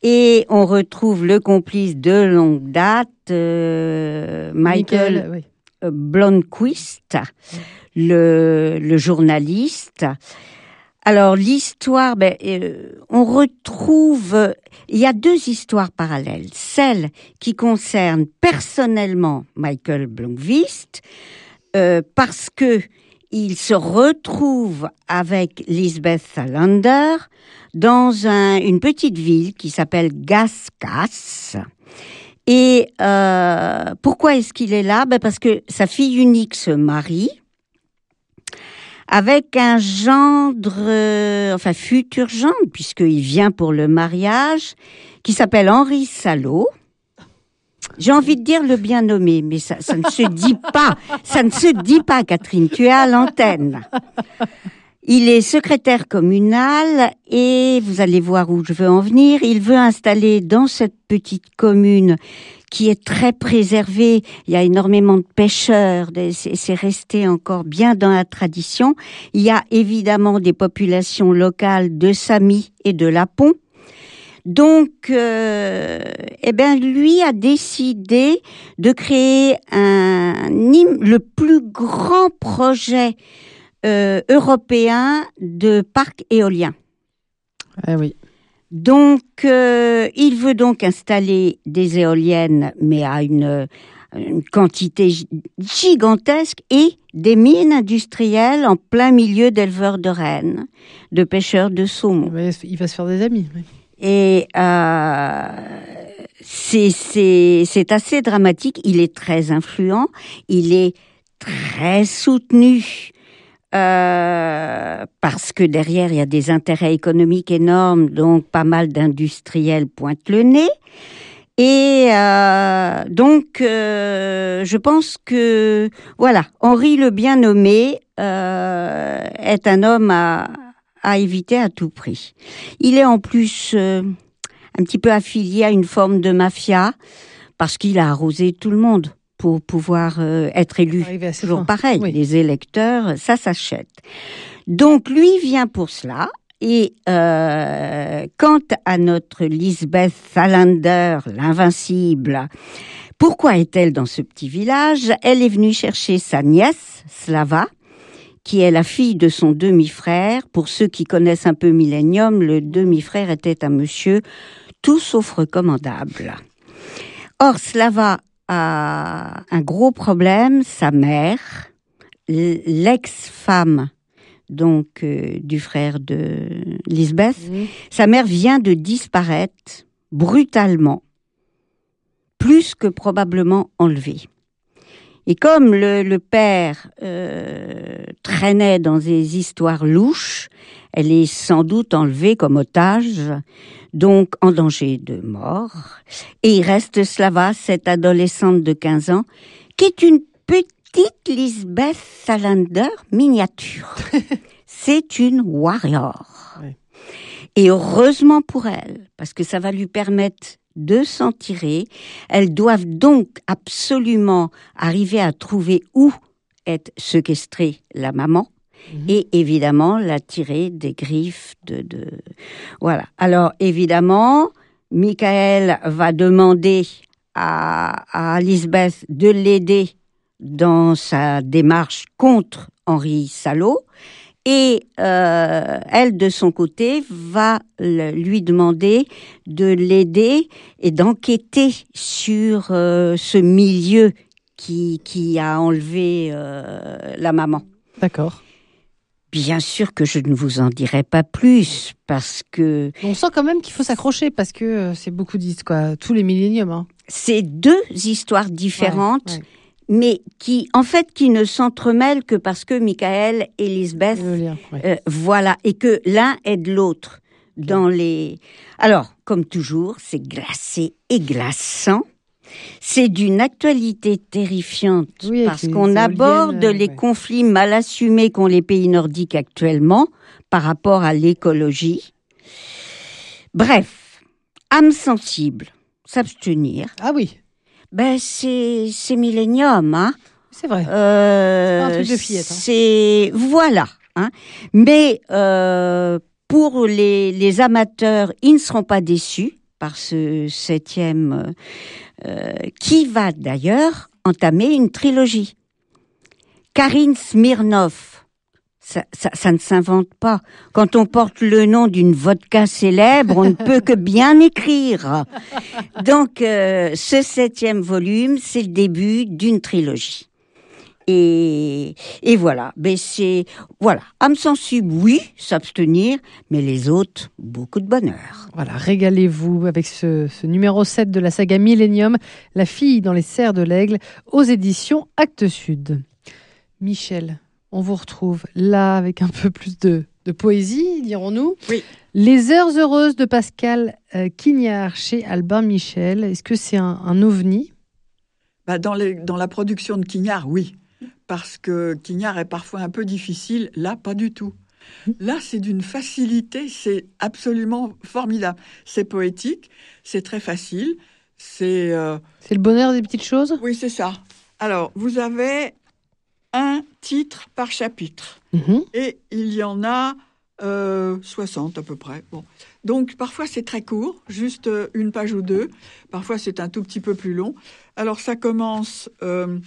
Et on retrouve le complice de longue date, euh, Michael Nickel, oui. Blomqvist, le, le journaliste. Alors l'histoire, ben, euh, on retrouve, il y a deux histoires parallèles. Celle qui concerne personnellement Michael Blomqvist, euh, parce que il se retrouve avec Lisbeth Salander dans un- une petite ville qui s'appelle Gaskas. Et euh, pourquoi est-ce qu'il est là? Ben Parce que sa fille unique se marie avec un gendre, euh, enfin futur gendre, puisqu'il vient pour le mariage, qui s'appelle Henri Salot. J'ai envie de dire le bien nommé, mais ça, ça ne se dit pas. Ça ne se dit pas, Catherine. Tu es à l'antenne. Il est secrétaire communal et vous allez voir où je veux en venir. Il veut installer dans cette petite commune qui est très préservée. Il y a énormément de pêcheurs. c'est resté encore bien dans la tradition. Il y a évidemment des populations locales de Sami et de Lapon. Donc, euh, eh ben, lui a décidé de créer un, le plus grand projet euh, européen de parc éolien. Ah oui. Donc, euh, il veut donc installer des éoliennes, mais à une, une quantité gi- gigantesque, et des mines industrielles en plein milieu d'éleveurs de rennes, de pêcheurs de saumon. Il va se faire des amis. oui. Et euh, c'est c'est assez dramatique. Il est très influent. Il est très soutenu. euh, parce que derrière il y a des intérêts économiques énormes, donc pas mal d'industriels pointent le nez. Et euh, donc, euh, je pense que voilà, Henri le bien nommé euh, est un homme à, à éviter à tout prix. Il est en plus euh, un petit peu affilié à une forme de mafia parce qu'il a arrosé tout le monde pour pouvoir euh, être élu. Toujours pareil, Oui. les électeurs, ça s'achète. Donc lui vient pour cela. Et euh, quant à notre Lisbeth Salander, l'invincible, pourquoi est-elle dans ce petit village? Elle est venue chercher sa nièce, Slava, qui est la fille de son demi-frère. Pour ceux qui connaissent un peu Millennium, le demi-frère était un monsieur tout sauf recommandable. Or, Slava a un gros problème. Sa mère, l'ex-femme donc euh, du frère de Lisbeth, sa mère vient de disparaître brutalement, plus que probablement enlevée. Et comme le, le père euh, traînait dans des histoires louches, elle est sans doute enlevée comme otage, donc en danger de mort. Et il reste Slava, cette adolescente de 15 ans, qui est une petite Lisbeth Salander miniature. C'est une warrior. Et heureusement pour elle, parce que ça va lui permettre de s'en tirer. Elles doivent donc absolument arriver à trouver où est séquestrée la maman Mhm. et évidemment la tirer des griffes de, de... voilà. Alors évidemment, Michael va demander à, à Lisbeth de l'aider dans sa démarche contre Henri Salot. Et euh, elle, de son côté, va le- lui demander de l'aider et d'enquêter sur euh, ce milieu qui, qui a enlevé euh, la maman. D'accord. Bien sûr que je ne vous en dirai pas plus parce que On sent quand même qu'il faut s'accrocher parce que euh, c'est beaucoup dit, quoi. Tous les milléniums. Hein. c'est deux histoires différentes, Ouais, ouais. Mais qui, en fait, qui ne s'entremêlent que parce que Michael et Lisbeth, Le lien, ouais. euh, voilà, et que l'un aide l'autre dans les. Alors, comme toujours, c'est glacé et glaçant. C'est d'une actualité terrifiante Oui, parce qu'on aborde euh, les ouais. conflits mal assumés qu'ont les pays nordiques actuellement par rapport à l'écologie. Bref, âme sensible, s'abstenir, Ah oui, ben c'est c'est millénium, hein. c'est vrai. Euh, C'est pas un truc de fillette, hein. C'est voilà. Hein. Mais euh, pour les, les amateurs, ils ne seront pas déçus par ce septième, euh, qui va d'ailleurs entamer une trilogie. Karine Smirnov, ça, ne s'invente pas. Quand on porte le nom d'une vodka célèbre, on ne peut que bien écrire. Donc, euh, ce septième volume, c'est le début d'une trilogie. Et, et voilà, ben c'est voilà, âme sensible, oui, s'abstenir, mais les autres, beaucoup de bonheur. Voilà, régalez-vous avec ce, ce numéro 7 de la saga Millennium, La fille dans les serres de l'aigle, aux éditions Actes Sud. Michel, on vous retrouve là avec un peu plus de, de poésie, dirons-nous. Oui. Les heures heureuses de Pascal euh, Quignard chez Albin Michel, est-ce que c'est un, un ovni? Bah, dans, les, dans la production de Quignard, oui. Parce que Quignard est parfois un peu difficile. Là, pas du tout. Là, c'est d'une facilité, c'est absolument formidable. C'est poétique, c'est très facile. C'est. euh, C'est le bonheur des petites choses? Oui, c'est ça. Alors, vous avez un titre par chapitre. Mhm. Et il y en a euh, 60 à peu près. Bon. Donc parfois c'est très court, juste euh, une page ou deux. Parfois c'est un tout petit peu plus long. Alors ça commence euh,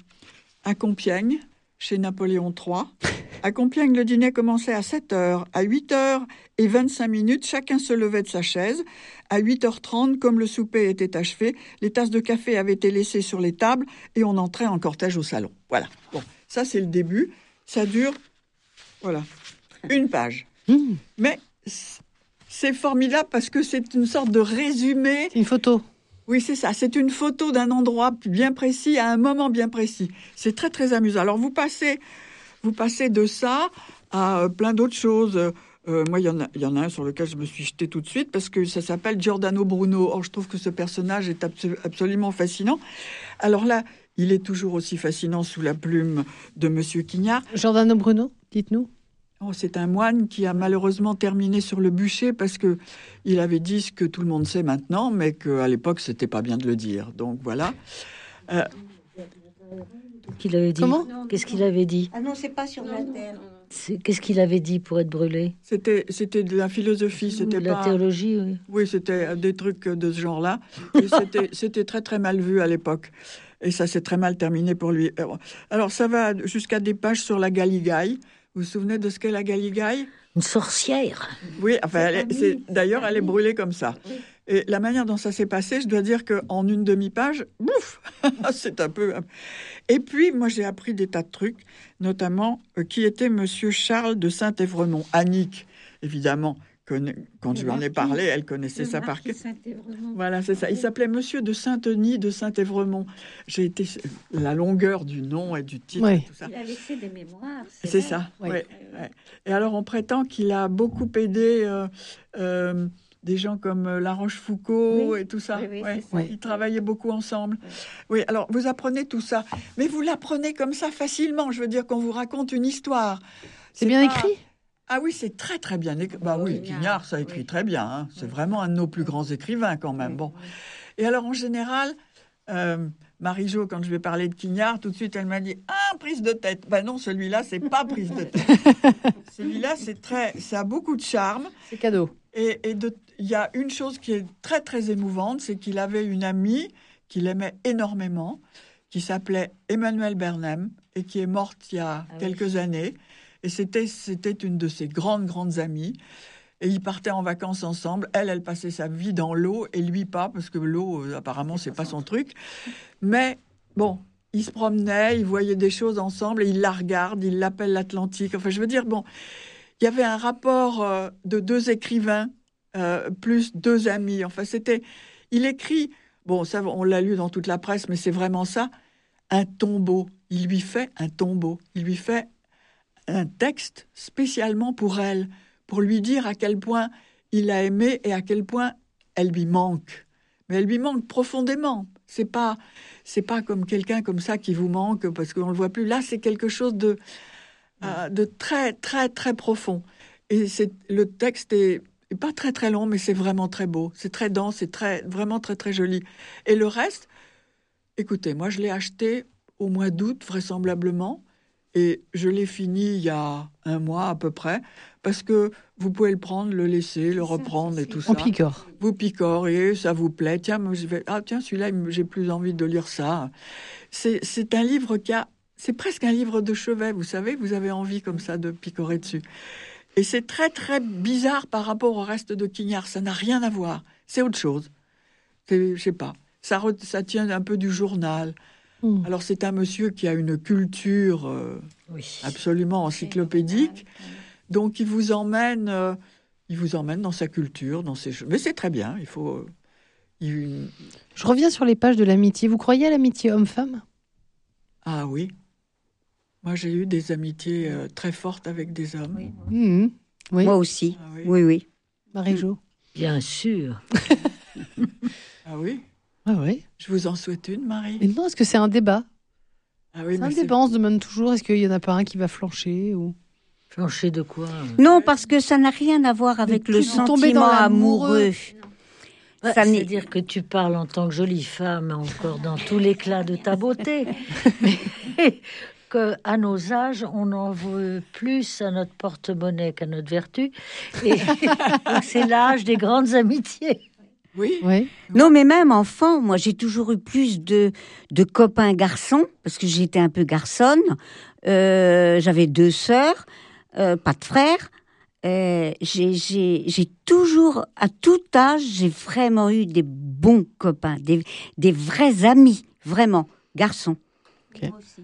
à Compiègne, chez Napoléon III. À Compiègne, le dîner commençait à 7 heures. À 8 heures et 25 minutes, chacun se levait de sa chaise. À 8h30, comme le souper était achevé, les tasses de café avaient été laissées sur les tables et on entrait en cortège au salon. Voilà. Bon, ça c'est le début. Ça dure, voilà, une page. Mmh. Mais c'est formidable parce que c'est une sorte de résumé. Une photo. Oui, c'est ça. C'est une photo d'un endroit bien précis à un moment bien précis. C'est très très amusant. Alors vous passez, vous passez de ça à euh, plein d'autres choses. Euh, moi, il y, en a, y en a un sur lequel je me suis jetée tout de suite parce que ça s'appelle Giordano Bruno. Or, je trouve que ce personnage est abso- absolument fascinant. Alors là, il est toujours aussi fascinant sous la plume de Monsieur Quignard. Giordano Bruno, dites-nous. Oh, c'est un moine qui a malheureusement terminé sur le bûcher parce que il avait dit ce que tout le monde sait maintenant, mais qu'à l'époque c'était pas bien de le dire. Donc voilà. Qu'il avait dit. Comment? Qu'est-ce qu'il avait dit? Ah non, c'est pas sur la terre. Qu'est-ce qu'il avait dit pour être brûlé? C'était c'était de la philosophie, c'était La pas. théologie, oui. Oui, c'était des trucs de ce genre-là. C'était très très mal vu à l'époque. Et ça s'est très mal terminé pour lui. Alors ça va jusqu'à des pages sur la galigaille. Vous vous souvenez de ce qu'est la galigaille Une sorcière. Oui, enfin, d'ailleurs, elle est brûlée comme ça. Et la manière dont ça s'est passé, je dois dire qu'en une demi-page, bouf, c'est un peu. Et puis, moi, j'ai appris des tas de trucs, notamment euh, qui était Monsieur Charles de Saint-Évremont. Annick, évidemment, quand je lui en ai parlé, elle connaissait ça par cœur. Voilà, c'est ça. Il s'appelait Monsieur de Saint-Denis de Saint-Évremont. J'ai été la longueur du nom et du titre, Oui. et tout ça. Il a laissé des mémoires. C'est ça. Oui. ouais, ouais. Et alors, on prétend qu'il a beaucoup aidé euh, euh, des gens comme euh, La Rochefoucauld Oui. et tout ça. Oui, oui, Ouais. ça. Ils travaillaient beaucoup ensemble. Oui, alors vous apprenez tout ça, mais vous l'apprenez comme ça facilement. Je veux dire qu'on vous raconte une histoire. C'est bien pas- écrit? Ah oui, c'est très très bien écrit. Bah oui, Quignard, ça écrit oui. très bien. hein. C'est vraiment un de nos plus grands écrivains quand même. Bon. Et alors en général, euh, Marie-Jo, quand je vais parler de Quignard, tout de suite elle m'a dit Ah, prise de tête. Ben non, celui-là, c'est pas prise de tête. celui-là, c'est très, ça a beaucoup de charme. C'est cadeau. Et, de- il y a une chose qui est très très émouvante, c'est qu'il avait une amie qu'il aimait énormément, qui s'appelait Emmanuelle Bernheim et qui est morte il y a Ah oui. quelques années. Et c'était c'était une de ses grandes grandes amies. Et ils partaient en vacances ensemble. Elle, elle passait sa vie dans l'eau et lui pas parce que l'eau euh, apparemment c'est pas son truc. Mais bon, ils se promenaient, ils voyaient des choses ensemble et il la regarde, il l'appelle l'Atlantique. Enfin, je veux dire bon. il y avait un rapport euh, de deux écrivains euh, plus deux amis. Enfin, c'était, il écrit, bon, ça, on l'a lu dans toute la presse, mais c'est vraiment ça, un tombeau. Il lui fait un tombeau. Il lui fait un texte spécialement pour elle, pour lui dire à quel point il a aimé et à quel point elle lui manque. Mais elle lui manque profondément. C'est pas, c'est pas comme quelqu'un comme ça qui vous manque parce qu'on le voit plus. Là, c'est quelque chose de, euh, de très, très, très profond. Et c'est le texte est, est pas très très long, mais c'est vraiment très beau. C'est très dense, c'est très, vraiment très très joli. Et le reste, écoutez, moi je l'ai acheté au mois d'août vraisemblablement, et je l'ai fini il y a un mois à peu près, parce que vous pouvez le prendre, le laisser, le reprendre et tout ça En picore. vous picorez, ça vous plaît. Tiens, moi, je vais... ah tiens, celui-là, j'ai plus envie de lire ça. C'est, c'est un livre qui a, c'est presque un livre de chevet, vous savez. Vous avez envie comme ça de picorer dessus. Et c'est très très bizarre par rapport au reste de Quignard. Ça n'a rien à voir. C'est autre chose. C'est, je sais pas. Ça, re- ça tient un peu du journal. Hmm. Alors c'est un monsieur qui a une culture euh, Oui. absolument encyclopédique. Donc il vous emmène, euh, il vous emmène dans sa culture, dans ses choses. Mais c'est très bien. Il faut. euh, il- Je reviens sur les pages de l'amitié. Vous croyez à l'amitié homme-femme? Ah oui. Moi j'ai eu des amitiés euh, très fortes avec des hommes. Mhm. Oui, Moi aussi. Ah oui. Oui, oui. Marie-Jo. Bien sûr. Ah oui. Ah oui? Je vous en souhaite une, Marie. Mais non, est-ce que c'est un débat? Ah oui, C'est un mais débat, on se demande toujours, est-ce qu'il y en a pas un qui va flancher ou... Flancher de quoi? Non, parce que ça n'a rien à voir avec le sentiment dans amoureux. Ouais, C'est-à-dire que tu parles en tant que jolie femme, encore dans tout l'éclat de ta beauté. Mais que à nos âges, on en veut plus à notre porte-monnaie qu'à notre vertu. Et c'est l'âge des grandes amitiés. Oui. Oui. Non, mais même enfant, moi j'ai toujours eu plus de, de copains garçons, parce que j'étais un peu garçonne. Euh, J'avais deux sœurs, euh, pas de frères. Euh, j'ai- J'ai j'ai toujours, à tout âge, j'ai vraiment eu des bons copains, des, des vrais amis, vraiment, garçons.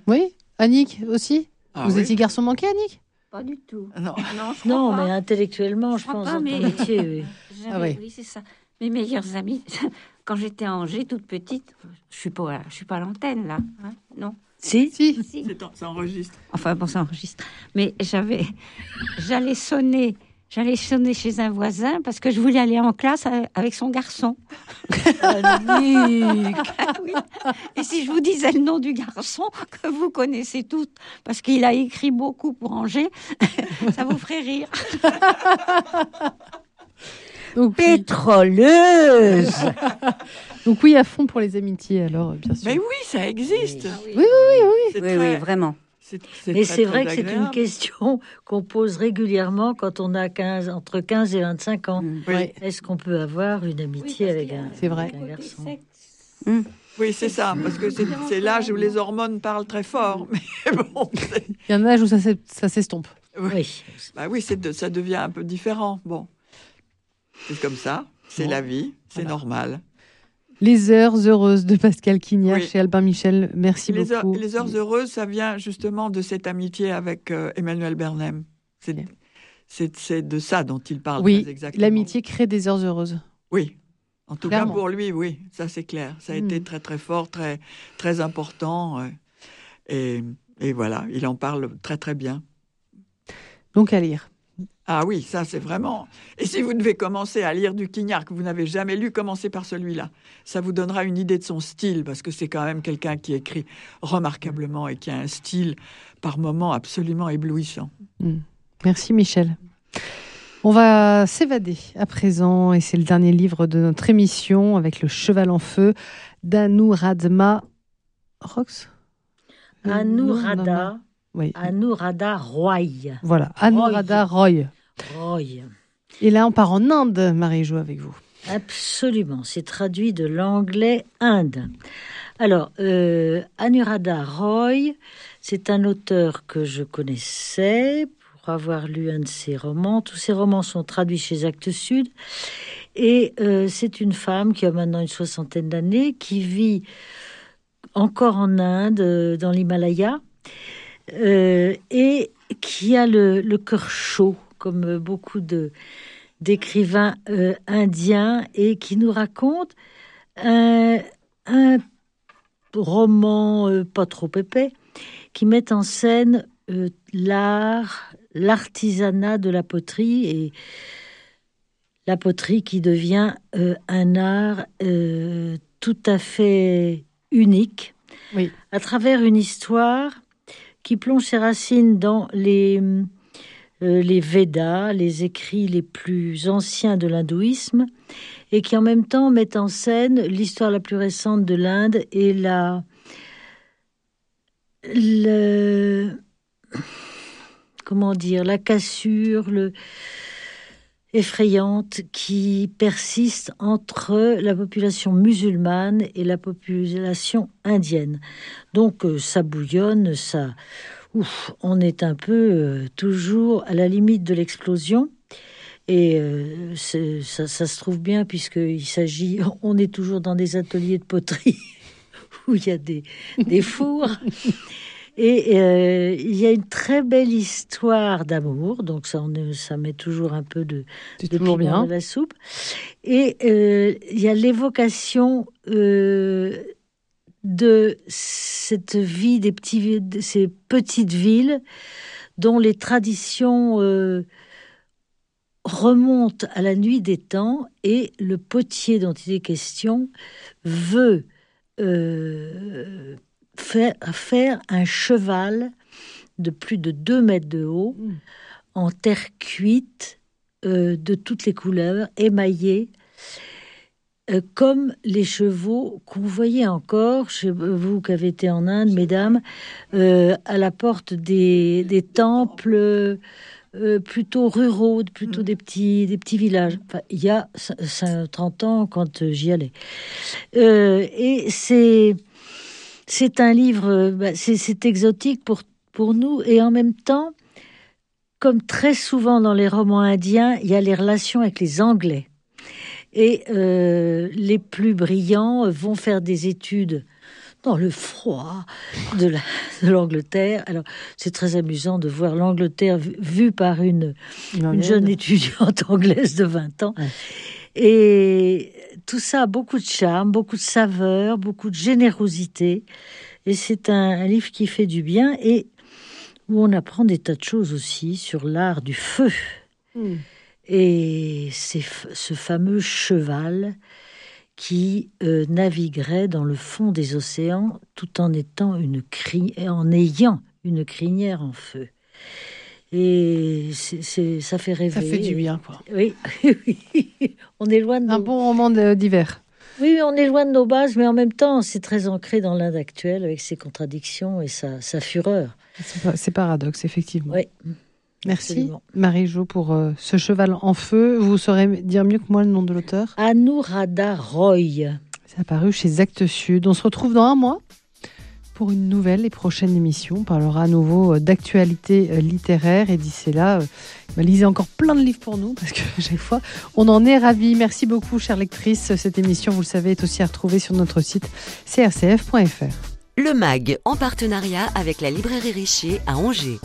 Oui Annick aussi? Ah Vous oui. étiez garçon manqué, Annick? Pas du tout. Non. Non, je Non, crois mais intellectuellement, je crois pense, pas, mais- métier, oui. Ah. Oui, c'est ça. Mes meilleures amies, quand j'étais à Angers, toute petite, je suis pas, je suis pas à l'antenne là, hein, non. Si Si. Si. Ça enregistre. Enfin bon, ça enregistre. Mais j'avais, j'allais sonner, j'allais sonner chez un voisin parce que je voulais aller en classe avec son garçon. Ah oui. Et si je vous disais le nom du garçon que vous connaissez toutes, parce qu'il a écrit beaucoup pour Angers, ça vous ferait rire. Donc, oui. Pétroleuse Donc oui, à fond pour les amitiés, alors, bien sûr. Mais oui, ça existe. Oui, oui, oui, oui. C'est Oui, très- oui, vraiment. Mais c'est vrai que c'est une question qu'on pose régulièrement quand on a 15, entre 15 et 25 ans. Mm. Oui. Est-ce qu'on peut avoir une amitié avec un, C'est vrai. avec un garçon oui c'est ça, parce que c'est l'âge où les hormones parlent très fort. Mais bon, Il y a un âge où ça s'est- ça s'estompe. Oui. bah oui, de- ça devient un peu différent. Bon, c'est comme ça, c'est Bon. la vie, c'est Voilà. normal. Les heures heureuses de Pascal Quignard Oui. chez Albin Michel. Merci les, heures, beaucoup. les heures heureuses, ça vient justement de cette amitié avec euh, Emmanuel Bernheim. C'est de ça dont il parle Oui, l'amitié crée des heures heureuses. Oui. En tout Clairement. cas, pour lui, oui, ça c'est clair. Ça a été Mm. très très fort, très très important. euh, et, et voilà, il en parle très très bien. Donc à lire. Ah oui, ça c'est vraiment. Et si vous devez commencer à lire du Quignard que vous n'avez jamais lu, commencez par celui-là. Ça vous donnera une idée de son style, parce que c'est quand même quelqu'un qui écrit remarquablement et qui a un style par moments absolument éblouissant. Merci Michel. On va s'évader à présent et c'est le dernier livre de notre émission avec le cheval en feu d'Anuradma Rox? Anuradha, Oui. Anuradha Roy. Voilà, Anuradha Roy. Roy. Et là, on part en Inde, Marie-Jo, avec vous. Absolument, c'est traduit de l'anglais Inde. Alors, euh, Anuradha Roy, c'est un auteur que je connaissais pour avoir lu un de ses romans. Tous ses romans sont traduits chez Actes Sud. Et euh, c'est une femme qui a maintenant une soixantaine d'années, qui vit encore en Inde, euh, dans l'Himalaya, euh, et qui a le, le cœur chaud, comme beaucoup de d'écrivains euh, indiens, et qui nous raconte un, un roman euh, pas trop épais qui met en scène l'art, l'artisanat de la poterie et la poterie qui devient un art tout à fait unique Oui. à travers une histoire qui plonge ses racines dans les, euh, les Védas, les écrits les plus anciens de l'hindouisme, et qui en même temps met en scène l'histoire la plus récente de l'Inde et la le comment dire la cassure le effrayante qui persiste entre la population musulmane et la population indienne. Donc euh, ça bouillonne, ça ouf, on est un peu euh, toujours à la limite de l'explosion. Et euh, ça, se trouve bien puisqu'il s'agit, on est toujours dans des ateliers de poterie où il y a des fours. Et euh, il y a une très belle histoire d'amour, donc ça, on ça met toujours un peu de, de toujours bien. dans la soupe. Et euh, il y a l'évocation euh, de cette vie des petits, de ces petites villes dont les traditions remontent à la nuit des temps et le potier dont il est question veut euh, faire, faire un cheval de plus de 2 mètres de haut Mm. en terre cuite euh, de toutes les couleurs, émaillé, euh, comme les chevaux qu'on voyait encore, chez vous qui avez été en Inde, mesdames, euh, à la porte des, des temples euh, plutôt ruraux, plutôt des petits, des petits villages. Enfin, il y a cin- cin- 30 ans quand j'y allais. Et c'est c'est un livre, euh, bah, c'est exotique pour, pour nous, et en même temps, comme très souvent dans les romans indiens, il y a les relations avec les Anglais. Et euh, les plus brillants vont faire des études dans le froid de la- de l'Angleterre. Alors, c'est très amusant de voir l'Angleterre vue vue par une, une jeune étudiante anglaise de 20 ans. Ouais. Et tout ça a beaucoup de charme, beaucoup de saveur, beaucoup de générosité. Et c'est un, un livre qui fait du bien et où on apprend des tas de choses aussi sur l'art du feu. Mm. Et c'est ce fameux cheval qui euh, naviguerait dans le fond des océans tout en étant une cri en ayant une crinière en feu. Et c'est, ça fait rêver. Ça fait du bien, quoi. Oui, oui. on est loin de Un nos... bon roman d'hiver. Oui, on est loin de nos bases, mais en même temps, c'est très ancré dans l'Inde actuelle avec ses contradictions et sa, sa fureur. C'est paradoxe, effectivement. Oui, Merci. Marie-Jo, pour euh, ce cheval en feu. Vous saurez dire mieux que moi le nom de l'auteur. Anuradha Roy. C'est apparu chez Actes Sud. On se retrouve dans un mois pour une nouvelle et prochaine émission. On parlera à nouveau euh, d'actualité euh, littéraire. Et d'ici là, euh, bah, lisez encore plein de livres pour nous parce que chaque fois, on en est ravis. Merci beaucoup, chère lectrice. Cette émission, vous le savez, est aussi à retrouver sur notre site crcf.fr. Le MAG en partenariat avec la librairie Richer à Angers.